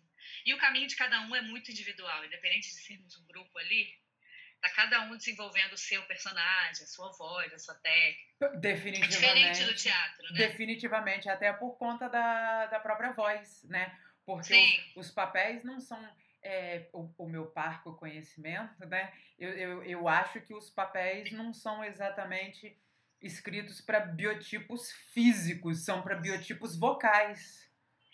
E o caminho de cada um é muito individual, independente de sermos um grupo ali, tá cada um desenvolvendo o seu personagem, a sua voz, a sua técnica. Definitivamente. É diferente do teatro, né? Definitivamente, até por conta da, da própria voz, né? Porque os, os, papéis não são é, o, o, meu parco conhecimento, né? Eu, eu, eu acho que os papéis não são exatamente escritos para biotipos físicos, são para biotipos vocais.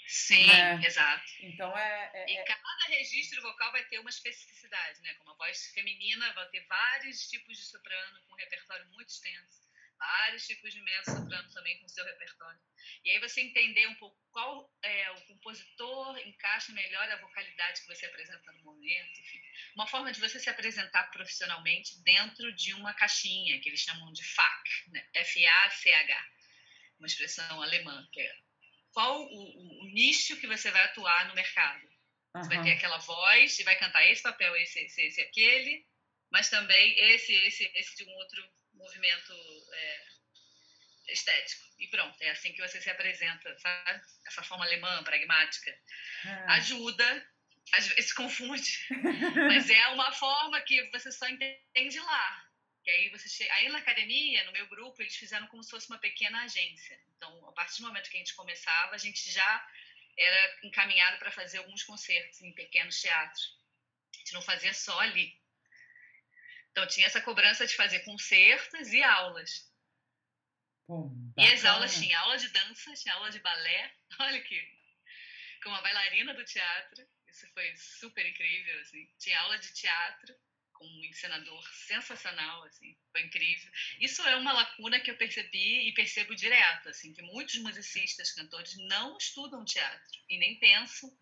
Sim, né? exato. Então é, é, E é cada registro vocal vai ter uma especificidade, né? Como a voz feminina vai ter vários tipos de soprano com um repertório muito extenso vários tipos de mezzo-soprano também com seu repertório. E aí você entender um pouco qual é, o compositor encaixa melhor a vocalidade que você apresenta no momento, enfim. Uma forma de você se apresentar profissionalmente dentro de uma caixinha, que eles chamam de FAC, né? F-A-C-H, uma expressão alemã, que é qual o, o, o nicho que você vai atuar no mercado. Uhum. Você vai ter aquela voz e vai cantar esse papel, esse, esse, esse, aquele, mas também esse, esse, esse de um outro movimento é, estético. E pronto, é assim que você se apresenta, sabe? Essa forma alemã, pragmática. Ah. Ajuda, às vezes confunde, mas é uma forma que você só entende lá. Que aí você chega... Aí na academia, no meu grupo, eles fizeram como se fosse uma pequena agência. Então, a partir do momento que a gente começava, a gente já era encaminhado para fazer alguns concertos em pequenos teatros. A gente não fazia só ali. Então tinha essa cobrança de fazer concertos e aulas. Pô, e as aulas tinha aula de dança, tinha aula de balé. Olha que com uma bailarina do teatro. Isso foi super incrível, assim. Tinha aula de teatro com um encenador sensacional, assim. Foi incrível. Isso é uma lacuna que eu percebi e percebo direto, assim, que muitos musicistas, cantores não estudam teatro e nem pensam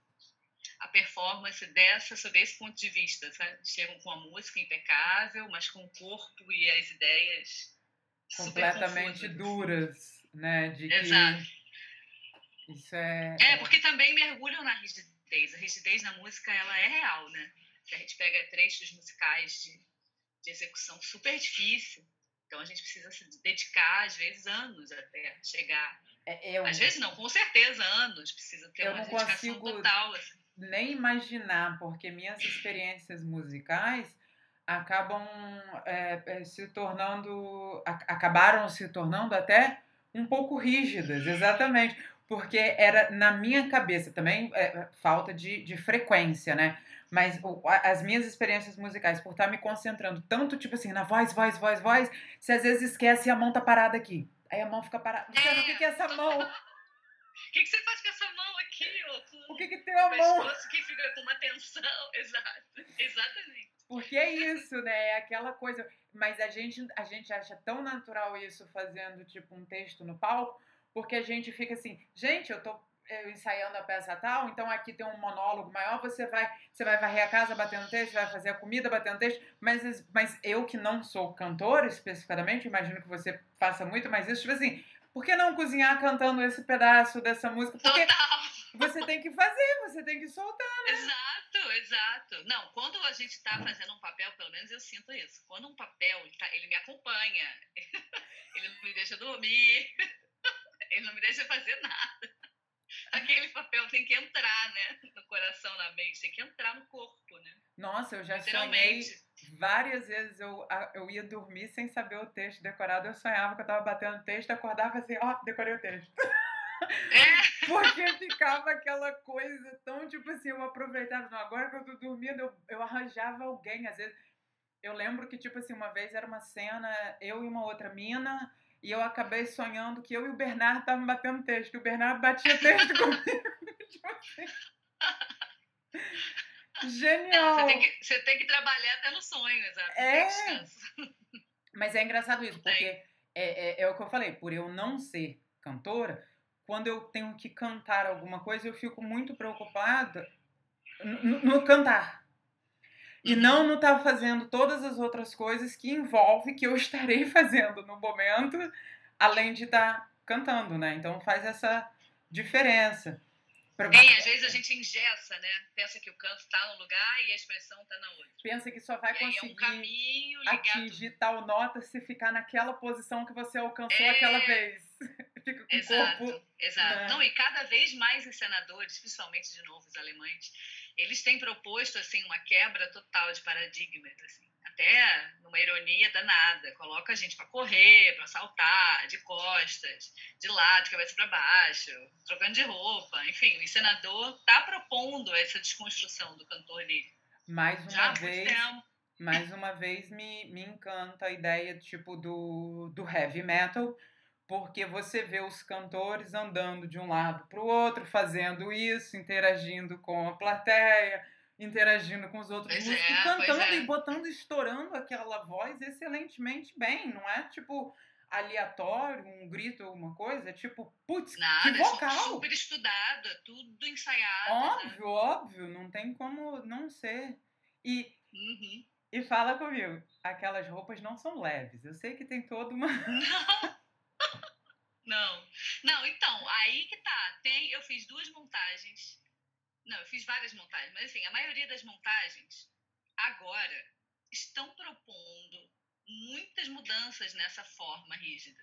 a performance dessa sob esse ponto de vista, sabe? Chegam com a música impecável, mas com o corpo e as ideias completamente duras, né? De Exato. Que isso é, é, porque também mergulham na rigidez. A rigidez na música ela é real, né? Que a gente pega trechos musicais de, de execução super difícil. Então a gente precisa se dedicar, às vezes, anos até chegar. É, eu, às vezes não, com certeza, anos. Precisa ter uma dedicação consigo... total. Assim nem imaginar, porque minhas experiências musicais acabam é, é, se tornando, acabaram se tornando até um pouco rígidas, exatamente, porque era na minha cabeça também é, falta de, de frequência, né? Mas o, as minhas experiências musicais, por estar me concentrando tanto, tipo assim, na voz, voz, voz, voz, você às vezes esquece e a mão tá parada aqui. Aí a mão fica parada. Você o que, que é essa mão? O que, que você faz com essa mão aqui? Ó, o que, que tem a mão? que fica com uma tensão. Exato, exatamente. Porque é isso, né? É aquela coisa. Mas a gente, a gente acha tão natural isso fazendo, tipo, um texto no palco, porque a gente fica assim, gente, eu tô eu ensaiando a peça tal, então aqui tem um monólogo maior, você vai, você vai varrer a casa batendo texto, vai fazer a comida batendo texto, mas, mas eu que não sou cantor especificamente, imagino que você faça muito mais isso, tipo assim, por que não cozinhar cantando esse pedaço dessa música? Porque Total. você tem que fazer, você tem que soltar, né? Exato, exato. Não, quando a gente está fazendo um papel, pelo menos eu sinto isso. Quando um papel, ele, tá, ele me acompanha, ele não me deixa dormir, ele não me deixa fazer nada aquele papel tem que entrar, né? No coração, na mente, tem que entrar no corpo, né? Nossa, eu já sonhei várias vezes. Eu, eu ia dormir sem saber o texto decorado. Eu sonhava que eu tava batendo texto, acordava assim, ó, oh, decorei o texto. É. Porque ficava aquela coisa tão, tipo assim, eu aproveitava. Não, agora que eu tô dormindo, eu, eu arranjava alguém. Às vezes, eu lembro que, tipo assim, uma vez era uma cena, eu e uma outra mina e eu acabei sonhando que eu e o Bernardo estavam batendo texto. O Bernardo batia texto comigo. Genial! Não, você, tem que, você tem que trabalhar até no sonho, exato. É. Mas é engraçado isso, porque é, é, é, o que eu falei, por eu não ser cantora, quando eu tenho que cantar alguma coisa, eu fico muito preocupada no, no cantar. E não no estar tá fazendo todas as outras coisas que envolve que eu estarei fazendo no momento, além de estar tá cantando, né? Então faz essa diferença. É, às vezes a gente engessa, né? Pensa que o canto está num lugar e a expressão está na outra. Pensa que só vai e conseguir é um caminho atingir tal nota se ficar naquela posição que você alcançou é... aquela vez. Fica com exato, o corpo. Exato. Né? Não, e cada vez mais encenadores, principalmente de novo os alemães, eles têm proposto assim uma quebra total de paradigmas, assim, até numa ironia danada. Coloca a gente para correr, para saltar, de costas, de lado, de cabeça para baixo, trocando de roupa, enfim, o senador está propondo essa desconstrução do cantor lírico. Mais uma Já vez, mais uma vez me, me encanta a ideia tipo do, do heavy metal porque você vê os cantores andando de um lado para o outro, fazendo isso, interagindo com a plateia, interagindo com os outros pois músicos, é, cantando é. e botando, estourando aquela voz excelentemente bem, não é tipo aleatório, um grito alguma coisa, é tipo, putz, Nada, que vocal! É super estudado, tudo ensaiado. Óbvio, né? óbvio, não tem como não ser. E, uhum. e fala comigo, aquelas roupas não são leves, eu sei que tem toda uma... Não! Não. Não, então, aí que tá. Tem, eu fiz duas montagens. Não, eu fiz várias montagens, mas assim, a maioria das montagens agora estão propondo muitas mudanças nessa forma rígida.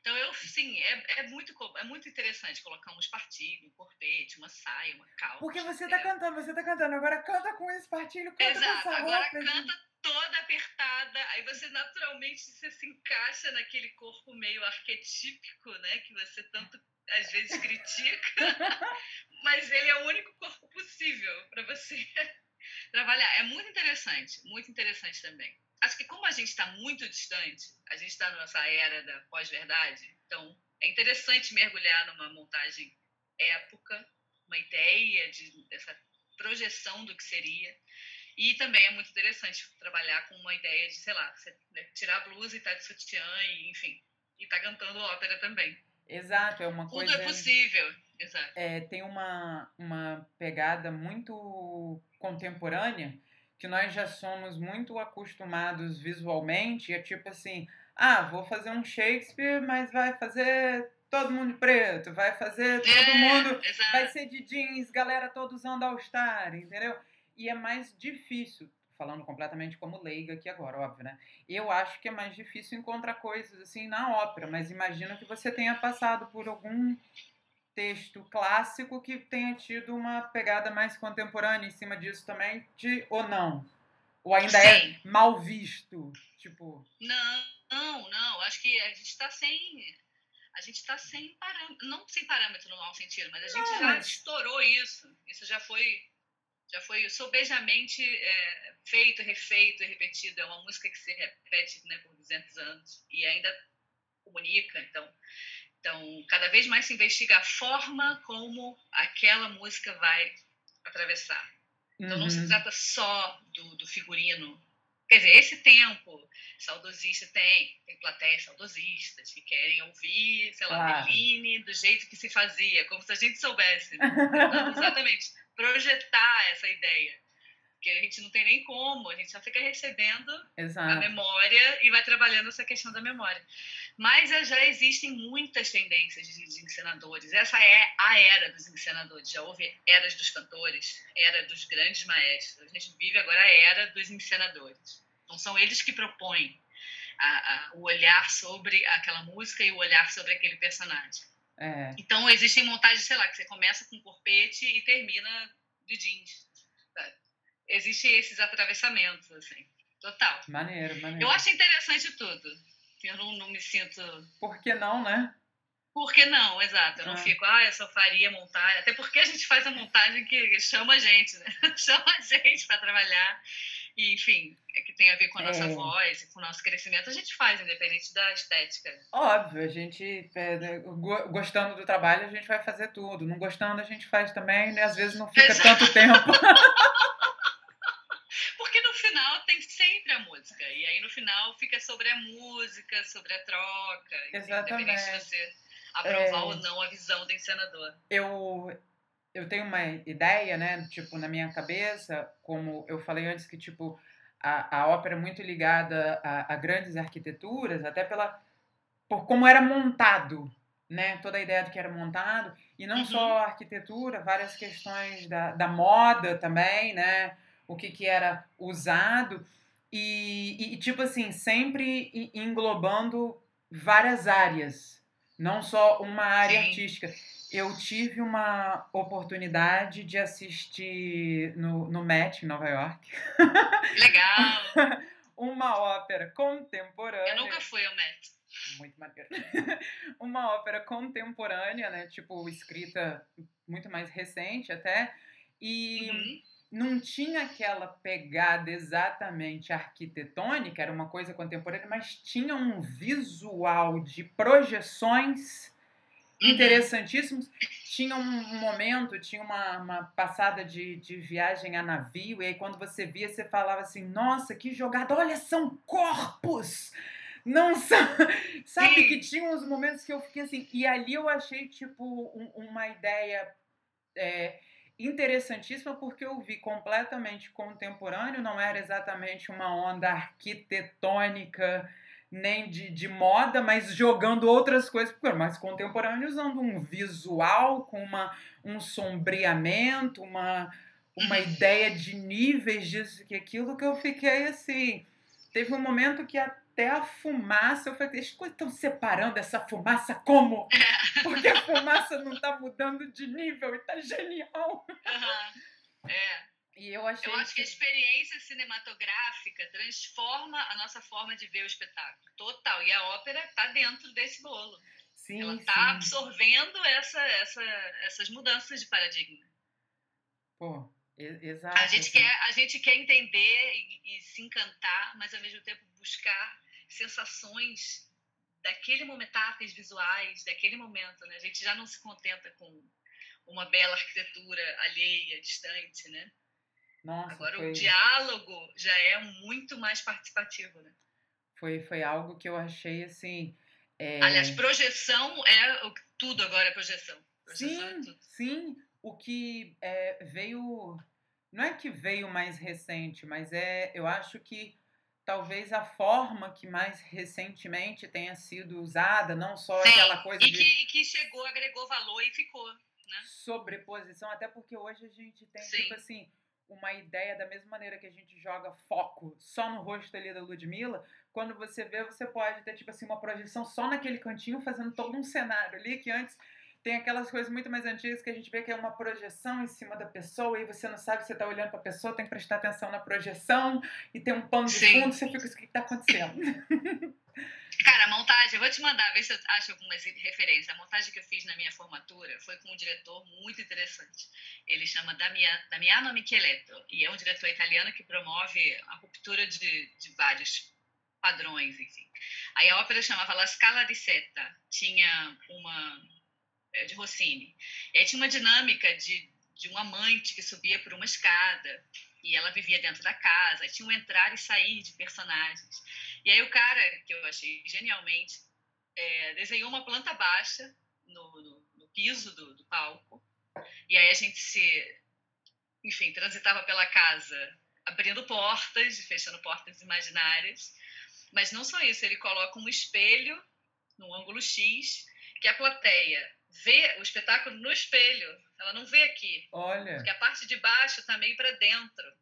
Então, eu, sim, é, é, muito, é muito interessante colocar um espartilho, um corpete, uma saia, uma calça. Porque você tá é. cantando, você tá cantando, agora canta com esse espartilho, canta Exato, com essa agora roupa. canta toda apertada, aí você naturalmente você se encaixa naquele corpo meio arquetípico, né, que você tanto às vezes critica, mas ele é o único corpo possível para você trabalhar. É muito interessante, muito interessante também. Acho que como a gente está muito distante, a gente está nessa era da pós-verdade, então é interessante mergulhar numa montagem época, uma ideia de dessa projeção do que seria e também é muito interessante trabalhar com uma ideia de, sei lá, você, né, tirar a blusa e estar tá de sutiã, e, enfim, e estar tá cantando ópera também. Exato, é uma Tudo coisa. Tudo é possível, exato. É, tem uma, uma pegada muito contemporânea que nós já somos muito acostumados visualmente. É tipo assim: ah, vou fazer um Shakespeare, mas vai fazer todo mundo preto, vai fazer todo é, mundo. Exato. Vai ser de jeans, galera todos usando All-Star, entendeu? e é mais difícil, falando completamente como leiga aqui agora, óbvio, né? Eu acho que é mais difícil encontrar coisas assim na ópera, mas imagino que você tenha passado por algum texto clássico que tenha tido uma pegada mais contemporânea em cima disso também, de, ou não? Ou ainda é Sim. é mal visto? Tipo. Não, não, não. Acho que a gente está sem. A gente está sem parâmetro. Não sem parâmetro no mau sentido, mas a gente não, já mas... estourou isso. Isso já foi já foi sobejamente é, feito, refeito e repetido. É uma música que se repete né, por 200 anos e ainda comunica. Então, então, cada vez mais se investiga a forma como aquela música vai atravessar. Então uhum. não se uhum. trata só do, do figurino. Quer dizer, esse tempo saudosista tem, tem plateias saudosistas que querem ouvir, sei lá, claro. Berline do jeito que se fazia, como se a gente soubesse. Né? Exatamente. Projetar essa ideia porque a gente não tem nem como, a gente só fica recebendo Exato. a memória e vai trabalhando essa questão da memória. Mas já existem muitas tendências de, de encenadores. Essa é a era dos encenadores. Já houve eras dos cantores, era dos grandes maestros. A gente vive agora a era dos encenadores. Então são eles que propõem a, a, o olhar sobre aquela música e o olhar sobre aquele personagem. É. Então existem montagens, sei lá, que você começa com corpete e termina de jeans. Sabe? existem esses atravessamentos, assim, total. Maneiro, maneiro. Eu acho interessante tudo. Eu não, não me sinto. Por que não, né? Por que não, exato. Eu não ah. fico, ah, eu só faria montagem. Até porque a gente faz a montagem que chama a gente, né? chama a gente para trabalhar. E, enfim, é que tem a ver com a nossa é. voz e com o nosso crescimento, a gente faz, independente da estética. Óbvio, a gente, é, né, gostando do trabalho, a gente vai fazer tudo. Não gostando, a gente faz também, né? Às vezes não fica tanto tempo. sempre a música. E aí no final fica sobre a música, sobre a troca. Exatamente. Independente de você aprovar é... ou não a visão do encenador. Eu, eu tenho uma ideia, né? Tipo, na minha cabeça, como eu falei antes, que tipo, a, a ópera é muito ligada a, a grandes arquiteturas, até pela por como era montado, né? Toda a ideia do que era montado. E não uhum. só a arquitetura, várias questões da, da moda também, né? o que, que era usado, e, e, tipo assim, sempre englobando várias áreas, não só uma área Sim. artística. Eu tive uma oportunidade de assistir no, no Met, em Nova York. Legal! uma ópera contemporânea. Eu nunca fui ao Met. Muito maneiro. uma ópera contemporânea, né? Tipo, escrita muito mais recente até. E uhum não tinha aquela pegada exatamente arquitetônica, era uma coisa contemporânea, mas tinha um visual de projeções uhum. interessantíssimos. Tinha um momento, tinha uma, uma passada de, de viagem a navio, e aí quando você via, você falava assim: nossa, que jogada, olha, são corpos! Não são. Sabe que tinha uns momentos que eu fiquei assim. E ali eu achei, tipo, um, uma ideia. É, interessantíssima porque eu vi completamente contemporâneo, não era exatamente uma onda arquitetônica nem de, de moda, mas jogando outras coisas, porque era mais contemporâneo, usando um visual com uma, um sombreamento, uma, uma uhum. ideia de níveis disso que aquilo que eu fiquei assim. Teve um momento que a até a fumaça. Eu falei, as coisas estão separando essa fumaça como? Porque a fumaça não está mudando de nível e está genial. Uhum. É. E eu, achei eu acho que... que a experiência cinematográfica transforma a nossa forma de ver o espetáculo. Total. E a ópera está dentro desse bolo. Sim, Ela está absorvendo essa, essa, essas mudanças de paradigma. Pô, exato. A gente, assim. quer, a gente quer entender e, e se encantar, mas ao mesmo tempo buscar sensações daquele momento, metáforas visuais, daquele momento, né? A gente já não se contenta com uma bela arquitetura alheia, distante, né? Nossa, Agora foi... o diálogo já é muito mais participativo, né? Foi, foi algo que eu achei assim. É... Aliás, projeção é tudo agora é projeção. projeção é sim, é sim. O que é, veio, não é que veio mais recente, mas é, eu acho que talvez a forma que mais recentemente tenha sido usada, não só Sim, aquela coisa e de... Que, que chegou, agregou valor e ficou, né? Sobreposição, até porque hoje a gente tem, Sim. tipo assim, uma ideia da mesma maneira que a gente joga foco só no rosto ali da Ludmilla, quando você vê, você pode ter, tipo assim, uma projeção só naquele cantinho, fazendo todo um cenário ali, que antes tem aquelas coisas muito mais antigas que a gente vê que é uma projeção em cima da pessoa e você não sabe se você está olhando para a pessoa, tem que prestar atenção na projeção e tem um pano de Sim. fundo, você fica o que está acontecendo? Cara, a montagem, eu vou te mandar, ver se eu acho algumas referências. A montagem que eu fiz na minha formatura foi com um diretor muito interessante. Ele chama Damiano Micheletto e é um diretor italiano que promove a ruptura de, de vários padrões, enfim. Aí a ópera chamava La Scala di Seta. Tinha uma de Rossini. E aí tinha uma dinâmica de, de um amante que subia por uma escada e ela vivia dentro da casa, tinha um entrar e sair de personagens. E aí o cara, que eu achei genialmente, é, desenhou uma planta baixa no, no, no piso do, do, palco, e aí a gente se, enfim, transitava pela casa abrindo portas fechando portas imaginárias, mas não só isso, ele coloca um espelho no ângulo X, que a plateia vê o espetáculo no espelho, ela não vê aqui. Olha. Porque a parte de baixo está meio para dentro.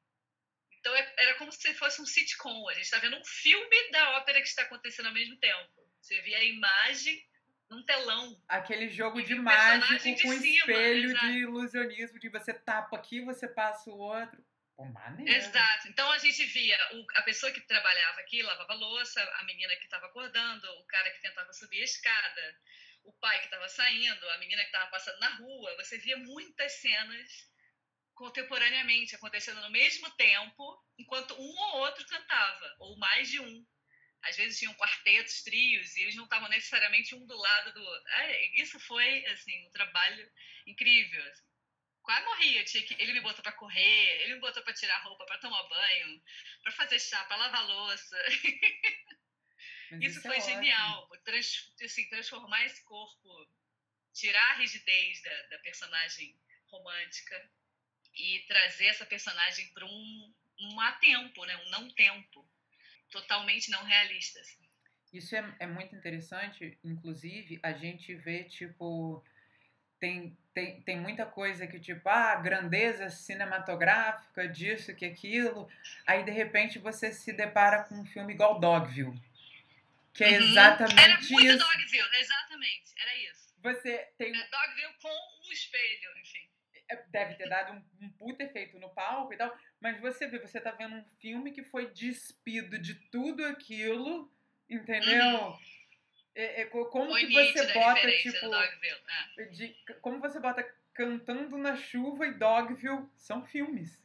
Então é, era como se fosse um sitcom. A gente está vendo um filme da ópera que está acontecendo ao mesmo tempo. Você vê a imagem num telão. Aquele jogo de mágico com cima, espelho exato. de ilusionismo, de você tapa aqui, você passa o outro. Pô, maneiro. Exato. Então a gente via o, a pessoa que trabalhava aqui, lavava louça, a menina que estava acordando, o cara que tentava subir a escada, o pai que estava saindo, a menina que estava passando na rua. Você via muitas cenas contemporaneamente acontecendo no mesmo tempo, enquanto um ou outro cantava, ou mais de um. Às vezes tinham quartetos, trios, e eles não estavam necessariamente um do lado do outro. isso foi assim um trabalho incrível. Assim quase morria. Tinha que, ele me botou para correr, ele me botou para tirar roupa, para tomar banho, para fazer chá, para lavar louça. isso, isso, foi é genial. Trans, assim, transformar esse corpo, tirar a rigidez da, da personagem romântica e trazer essa personagem para um, um a tempo, né? um não tempo, totalmente não realista. Assim. Isso é, é muito interessante, inclusive, a gente vê, tipo, tem, tem, tem muita coisa que, tipo, ah, grandeza cinematográfica, disso, que aquilo. Aí, de repente, você se depara com um filme igual Dogville. Que é uhum. exatamente era muito isso. Dogville, exatamente. Era isso. Você tem. É Dogville com um espelho, enfim. É, deve ter dado um, um puto efeito no palco e tal, mas você vê, você tá vendo um filme que foi despido de tudo aquilo, entendeu? Uhum é, é, como Foi que você bota, tipo. É. De, como você bota Cantando na Chuva e Dogville são filmes.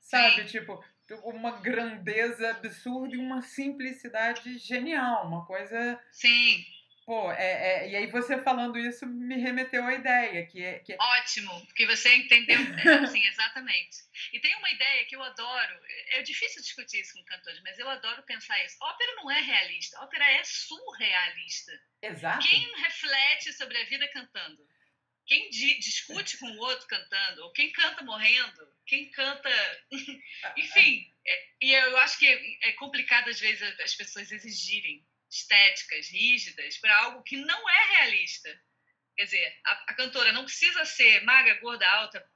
Sabe? Sim. Tipo, uma grandeza absurda e uma simplicidade genial. Uma coisa. Sim. Pô, é, é, e aí você falando isso me remeteu à ideia, que é... Que... É Ótimo, porque você entendeu, é, sim, exatamente. E tem uma ideia que eu adoro, é difícil discutir isso com cantores, mas eu adoro pensar isso. Ópera não é realista, ópera é surrealista. Exato. Quem reflete sobre a vida cantando? Quem di discute com o outro cantando? Ou quem canta morrendo? Quem canta... Enfim, é, e eu acho que é complicado às vezes as pessoas exigirem estéticas rígidas para algo que não é realista. Quer dizer, a, a, cantora não precisa ser magra, gorda, alta,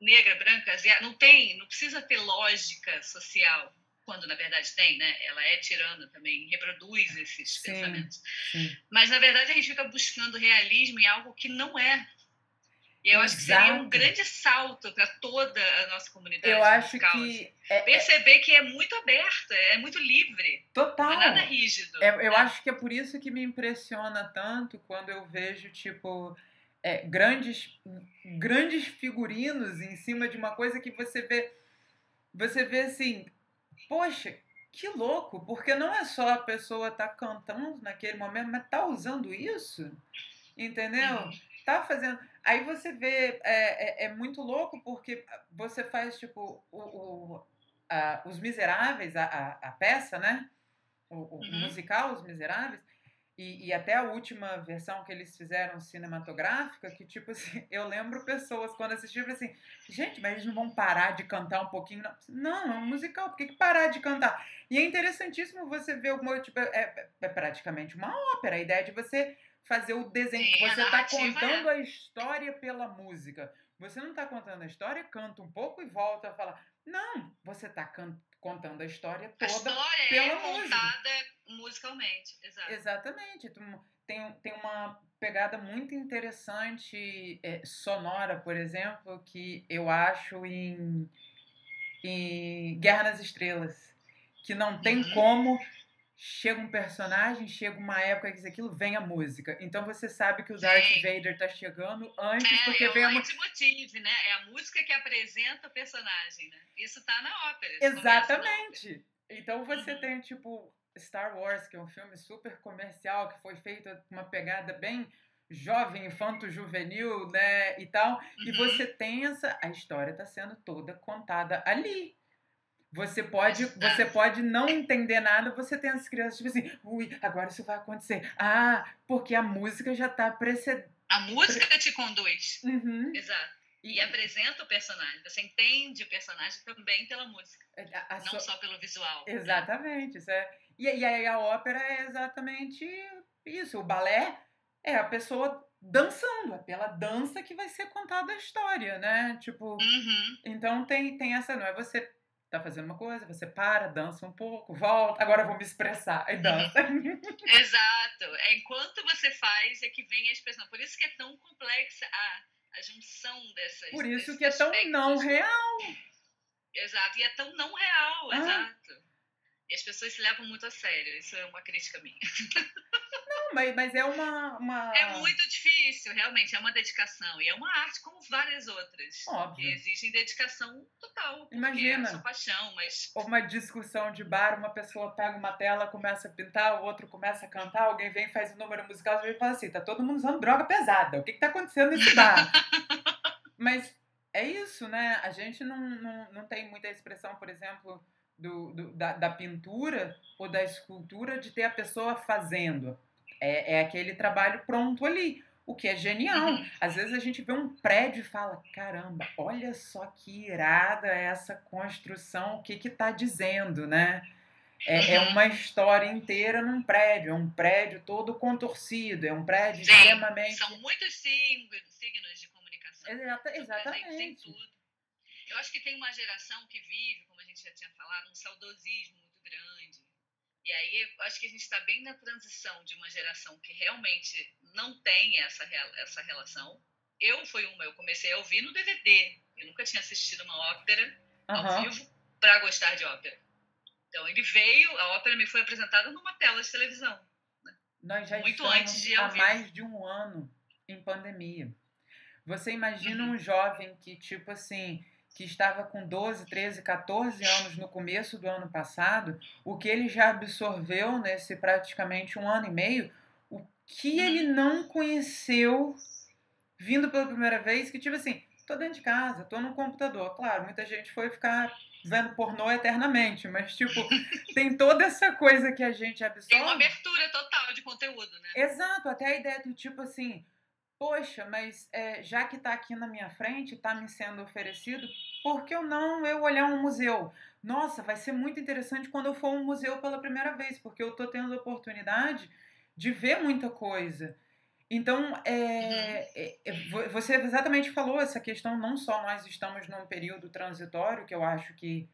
negra, branca, não tem, não precisa ter lógica social, quando na verdade tem, né? Ela é tirana também, reproduz esses sim, pensamentos. Sim. Mas na verdade a gente fica buscando realismo em algo que não é e eu acho que seria um grande salto para toda a nossa comunidade. Eu acho que. É, é, Perceber que é muito aberto, é muito livre. Total. Não é nada rígido. É, eu acho que é por isso que me impressiona tanto quando eu vejo, tipo. É, grandes, grandes figurinos em cima de uma coisa que você vê. Você vê assim, poxa, que louco, porque não é só a pessoa tá cantando naquele momento, mas tá usando isso, entendeu? Uhum. Tá fazendo. Aí você vê, é, é, é, muito louco porque você faz, tipo, o, o a, Os Miseráveis, a, a, a, peça, né? O, o uhum. musical Os Miseráveis, e, e, até a última versão que eles fizeram cinematográfica, que, tipo assim, eu lembro pessoas quando assistiram assim, gente, mas eles não vão parar de cantar um pouquinho? Não, não é um musical, por que, que parar de cantar? E é interessantíssimo você ver alguma, tipo, é, é praticamente uma ópera, a ideia de você fazer o desenho. Sim, você está contando é. a história pela música. Você não está contando a história, canta um pouco e volta a falar. Não, você está contando a história toda a história pela é música. contada musicalmente, exato. Exatamente. Tem, tem uma pegada muito interessante é, sonora, por exemplo, que eu acho em, em Guerra nas Estrelas. Que não tem uhum. como chega um personagem, chega uma época que aquilo vem a música. Então você sabe que o Darth Sim. Vader tá chegando antes é, porque é vem a música. né? É a música que apresenta o personagem, né? Isso tá na ópera. Exatamente. Ópera. Então você uhum. tem tipo Star Wars, que é um filme super comercial que foi feito com uma pegada bem jovem, infanto, juvenil, né, e tal. Uhum. E você tem essa, a história está sendo toda contada ali. Você pode, você pode não entender nada, você tem as crianças tipo assim, ui, agora isso vai acontecer. Ah, porque a música já está precedendo. A música te conduz. Uhum. Exato. E, e, apresenta o personagem. Você entende o personagem também pela música. É, A, a não so... só pelo visual. né? Exatamente. Isso é... e, e aí a ópera é exatamente isso. O balé é a pessoa dançando, é pela dança que vai ser contada a história, né? Tipo, Uhum. então tem, tem essa, não é você tá fazendo uma coisa, você para, dança um pouco, volta, agora eu vou me expressar, aí dança. Exato. É enquanto você faz é que vem a expressão. Por isso que é tão complexa a, a junção dessas. Por isso que é tão não real. Exato. E é tão não real, Ah. exato. E as pessoas se levam muito a sério. Isso é uma crítica minha. Mas, mas é uma, uma... É muito difícil, realmente. É uma dedicação. E é uma arte como várias outras. Que Óbvio. exigem dedicação total. Porque Imagina. É sua paixão, mas. Uma discussão de bar, uma pessoa pega uma tela, começa a pintar, o outro começa a cantar, alguém vem faz um número musical e fala assim, tá todo mundo usando droga pesada, o que que tá acontecendo nesse bar? Mas é isso, né? A gente não, não, não tem muita expressão, por exemplo, do, do- da, da pintura ou da escultura de ter a pessoa fazendo. É, é aquele trabalho pronto ali, o que é genial. Uhum. Às vezes a gente vê um prédio e fala: caramba, olha só que irada essa construção, o que que tá dizendo, né? É, é Uhum. uma história inteira num prédio, é um prédio todo contorcido, é um prédio Sim, extremamente. São muitos signos, de comunicação. Exata- exatamente. tudo. Eu acho que tem uma geração que vive, como a gente já tinha falado, um saudosismo muito grande. E aí eu acho que a gente está bem na transição de uma geração que realmente não tem essa, essa relação. Eu fui uma, eu comecei a ouvir no DVD. Eu nunca tinha assistido uma ópera ao Aham. vivo para gostar de ópera. Então ele veio, a ópera me foi apresentada numa tela de televisão. Nós já Muito estamos antes de ao há mais de um ano em pandemia. Você imagina Uhum. um jovem que, tipo assim, que estava com 12, 13, 14 anos no começo do ano passado, o que ele já absorveu nesse praticamente um ano e meio, o que ele não conheceu vindo pela primeira vez, que tipo assim, tô dentro de casa, tô no computador. Claro, muita gente foi ficar vendo pornô eternamente, mas tipo, tem toda essa coisa que a gente absorve. Tem uma abertura total de conteúdo, né? Exato, até a ideia do tipo assim, poxa, mas é, já que está aqui na minha frente, está me sendo oferecido, por que eu não eu olhar um museu? Nossa, vai ser muito interessante quando eu for a um museu pela primeira vez, porque eu estou tendo a oportunidade de ver muita coisa. Então, é, é, é, vo- você exatamente falou essa questão, não só nós estamos num período transitório, que eu acho que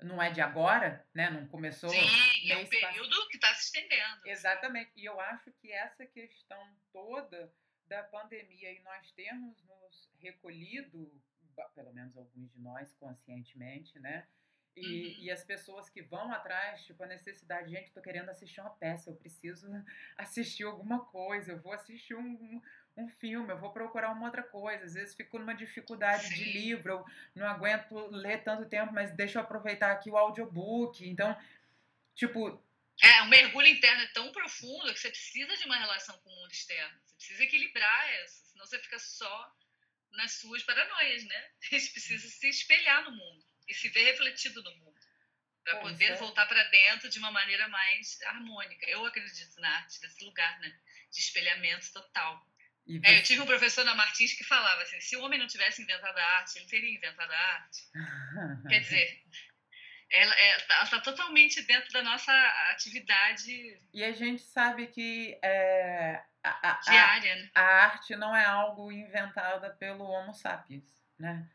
não é de agora, né? Não começou Sim, é um período que está se estendendo. Exatamente. E eu acho que essa questão toda da pandemia e nós termos nos recolhido, pelo menos alguns de nós conscientemente, né? E, Uhum. e as pessoas que vão atrás, tipo, a necessidade, gente, tô querendo assistir uma peça, eu preciso assistir alguma coisa, eu vou assistir um, um, um filme, eu vou procurar uma outra coisa. Às vezes fico numa dificuldade de Sim. livro, eu não aguento ler tanto tempo, mas deixa eu aproveitar aqui o audiobook. Então, tipo, É, um mergulho interno é tão profundo que você precisa de uma relação com o mundo externo. Você precisa equilibrar essa, senão você fica só nas suas paranoias, né? A gente precisa se espelhar no mundo e se ver refletido no mundo para poder é- voltar para dentro de uma maneira mais harmônica. Eu acredito na arte desse lugar, né? De espelhamento total. e É, eu você- tive um professor na Martins que falava assim: se o homem não tivesse inventado a arte, ele teria inventado a arte. Quer dizer, ela está totalmente dentro da nossa atividade E a gente sabe que é, a, a- diária, né? a arte não é algo inventada pelo Homo sapiens, né?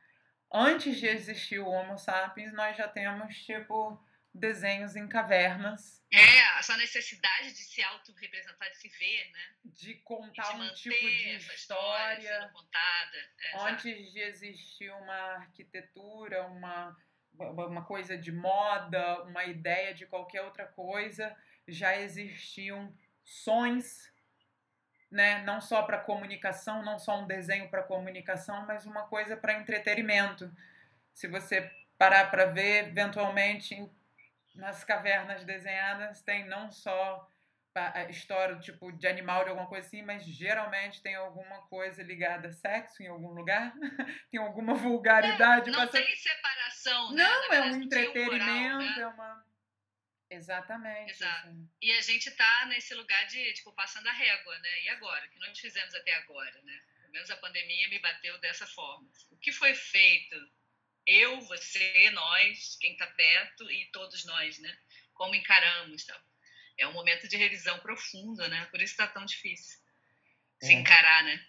Antes de existir o Homo sapiens, nós já temos, tipo, desenhos em cavernas É, essa necessidade de se autorrepresentar, de se ver, né? de contar de um tipo de essa história história. sendo contada. É. Antes de existir uma arquitetura, uma, uma coisa de moda, uma ideia de qualquer outra coisa, já existiam sons, né? não só para comunicação, não só um desenho para comunicação, mas uma coisa para entretenimento. Se você parar para ver, eventualmente, nas cavernas desenhadas, tem não só história tipo de animal de alguma coisa assim, mas geralmente tem alguma coisa ligada a sexo em algum lugar? tem alguma vulgaridade? É, não tem separação, né? Não, é um entretenimento, moral, né? é uma Exatamente. Exato. Assim. E a gente tá nesse lugar de, tipo, passando a régua, né? E agora? O que nós fizemos até agora, né? Pelo menos a pandemia me bateu dessa forma. O que foi feito? Eu, você, nós, quem está perto e todos nós, né? Como encaramos, tal. É um momento de revisão profunda, né? Por isso está tão difícil é. se encarar, né?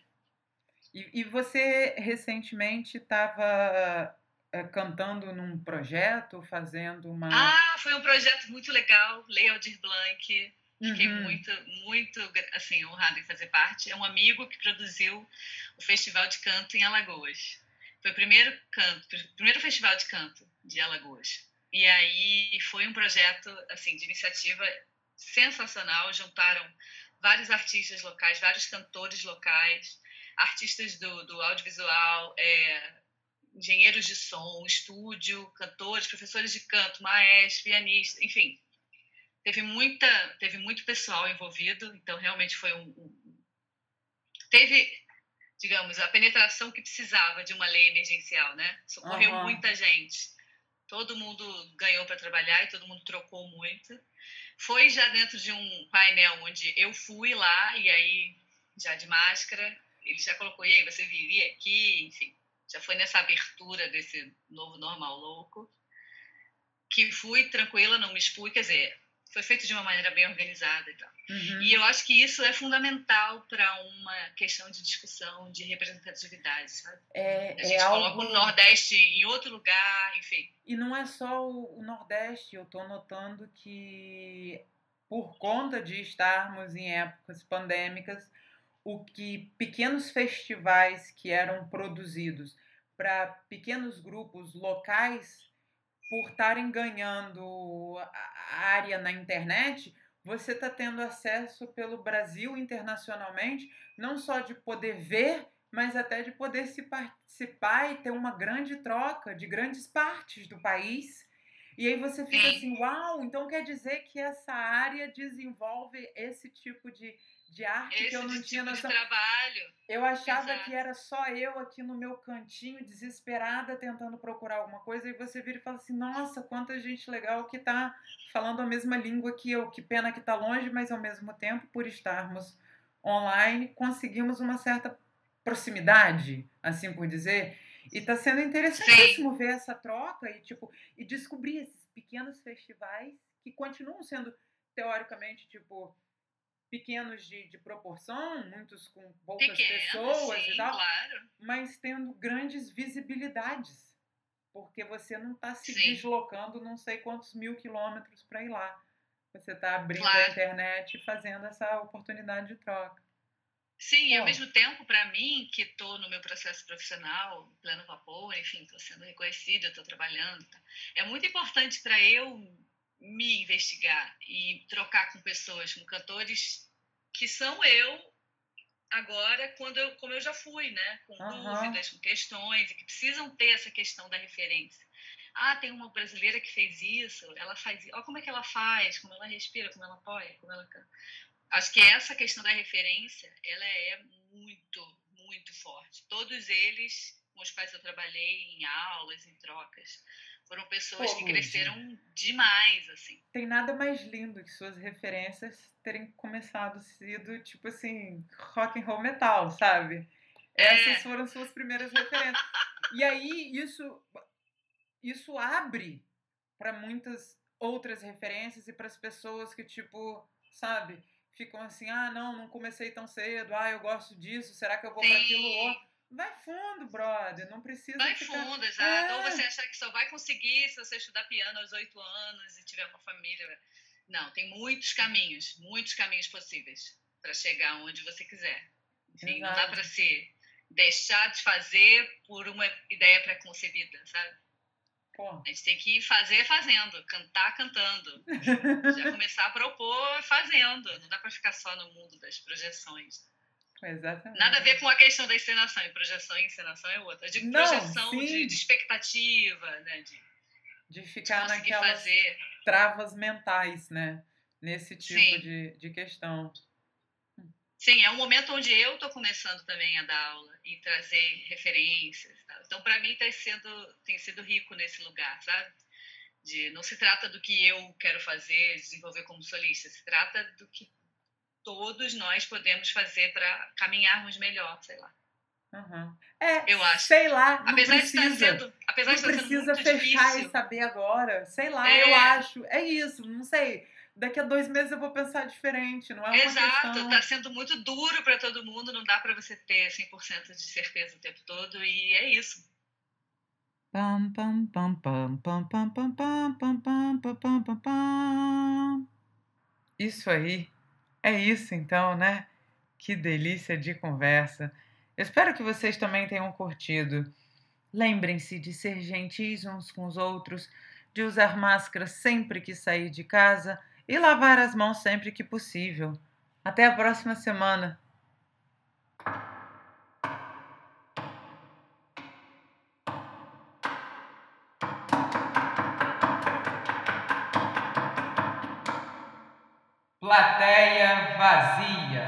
E, e você recentemente estava é, cantando num projeto, fazendo uma. Ah, foi um projeto muito legal, Lei Aldir Blanc. Fiquei uhum. muito, muito assim, honrada em fazer parte. É um amigo que produziu o Festival de Canto em Alagoas. Foi o primeiro canto, primeiro festival de canto de Alagoas. E aí foi um projeto assim de iniciativa sensacional. Juntaram vários artistas locais, vários cantores locais, artistas do, do audiovisual, é, engenheiros de som, estúdio, cantores, professores de canto, maestros, pianistas, enfim. Teve muita, teve muito pessoal envolvido, então realmente foi um, um teve, digamos, a penetração que precisava de uma lei emergencial, né? Socorreu uhum. muita gente. Todo mundo ganhou para trabalhar e todo mundo trocou muito. Foi já dentro de um painel onde eu fui lá e aí já de máscara, ele já colocou e aí você viria aqui, enfim já foi nessa abertura desse novo normal louco, que fui tranquila, não me expus, quer dizer, foi feito de uma maneira bem organizada e tal. Uhum. E eu acho que isso é fundamental para uma questão de discussão de representatividade, sabe? É, a gente é coloca algo... o Nordeste em outro lugar, enfim. E não é só o Nordeste, eu estou notando que por conta de estarmos em épocas pandêmicas, o que pequenos festivais que eram produzidos para pequenos grupos locais, por estarem ganhando área na internet, você está tendo acesso pelo Brasil internacionalmente, não só de poder ver, mas até de poder se participar e ter uma grande troca de grandes partes do país. E aí você fica assim, uau, então quer dizer que essa área desenvolve esse tipo de de arte Esse que eu não tipo tinha noção. De trabalho. Eu achava Exato. que era só eu aqui no meu cantinho, desesperada, tentando procurar alguma coisa, e você vira e fala assim: nossa, quanta gente legal que tá falando a mesma língua que eu. Que pena que tá longe, mas ao mesmo tempo, por estarmos online, conseguimos uma certa proximidade, assim por dizer. E tá sendo interessantíssimo Sim. ver essa troca e, tipo, e descobrir esses pequenos festivais que continuam sendo, teoricamente, tipo, pequenos de, de proporção, muitos com poucas pessoas sim, e tal, claro. mas tendo grandes visibilidades, porque você não está se sim. deslocando não sei quantos mil quilômetros para ir lá. Você está abrindo claro. a internet e fazendo essa oportunidade de troca. Sim, e ao mesmo tempo, para mim, que estou no meu processo profissional, pleno vapor, enfim, estou sendo reconhecida, estou trabalhando, tá? é muito importante para eu me investigar e trocar com pessoas, com cantores que são eu agora quando eu, como eu já fui, né, com uhum. dúvidas, com questões e que precisam ter essa questão da referência. Ah, tem uma brasileira que fez isso, ela faz, olha como é que ela faz, como ela respira, como ela apoia, como ela canta. Acho que essa questão da referência, ela é muito, muito forte. Todos eles com os quais eu trabalhei em aulas, em trocas, foram pessoas Pô, que cresceram demais, assim. Tem nada mais lindo que suas referências terem começado sido, tipo assim, rock and roll metal, sabe? É. Essas foram suas primeiras referências. e aí, isso, isso abre para muitas outras referências e para as pessoas que, tipo, sabe, ficam assim, ah, não, não comecei tão cedo, ah, eu gosto disso, será que eu vou para aquilo outro? Vai fundo, brother. Não precisa. Vai ficar... fundo, exato. É. Ou você achar que só vai conseguir se você estudar piano aos oito anos e tiver uma família. Não, tem muitos caminhos, muitos caminhos possíveis para chegar onde você quiser. Enfim, não dá para se deixar de fazer por uma ideia pré-concebida, sabe? Pô. A gente tem que fazer fazendo, cantar cantando. Já começar a propor fazendo. Não dá para ficar só no mundo das projeções. Exatamente. Nada a ver com a questão da encenação. E projeção e encenação é outra. De projeção, Não, de, de, expectativa, né? De, de ficar de naquelas fazer. travas mentais, né? nesse tipo de, de questão. Sim, é um momento onde eu estou começando também a dar aula e trazer referências. Tá? Então, para mim, tá sendo, tem sido rico nesse lugar, sabe? De, não se trata do que eu quero fazer, desenvolver como solista, se trata do que todos nós podemos fazer para caminharmos melhor, sei lá. Uhum. É, eu acho. Sei lá, apesar precisa, de estar sendo, apesar de estar precisa sendo fechar difícil. e saber agora. Sei lá, é. eu acho. É isso, não sei. Daqui a dois meses eu vou pensar diferente, não é uma Exato, questão... tá sendo muito duro para todo mundo, não dá para você ter 100% de certeza o tempo todo e é isso. Pam pam pam pam pam pam pam pam pam pam pam pam pam. Isso aí. É isso então, né? Que delícia de conversa. espero que vocês também tenham curtido. Lembrem-se de ser gentis uns com os outros, de usar máscara sempre que sair de casa e lavar as mãos sempre que possível. Até a próxima semana. Plateia vazia.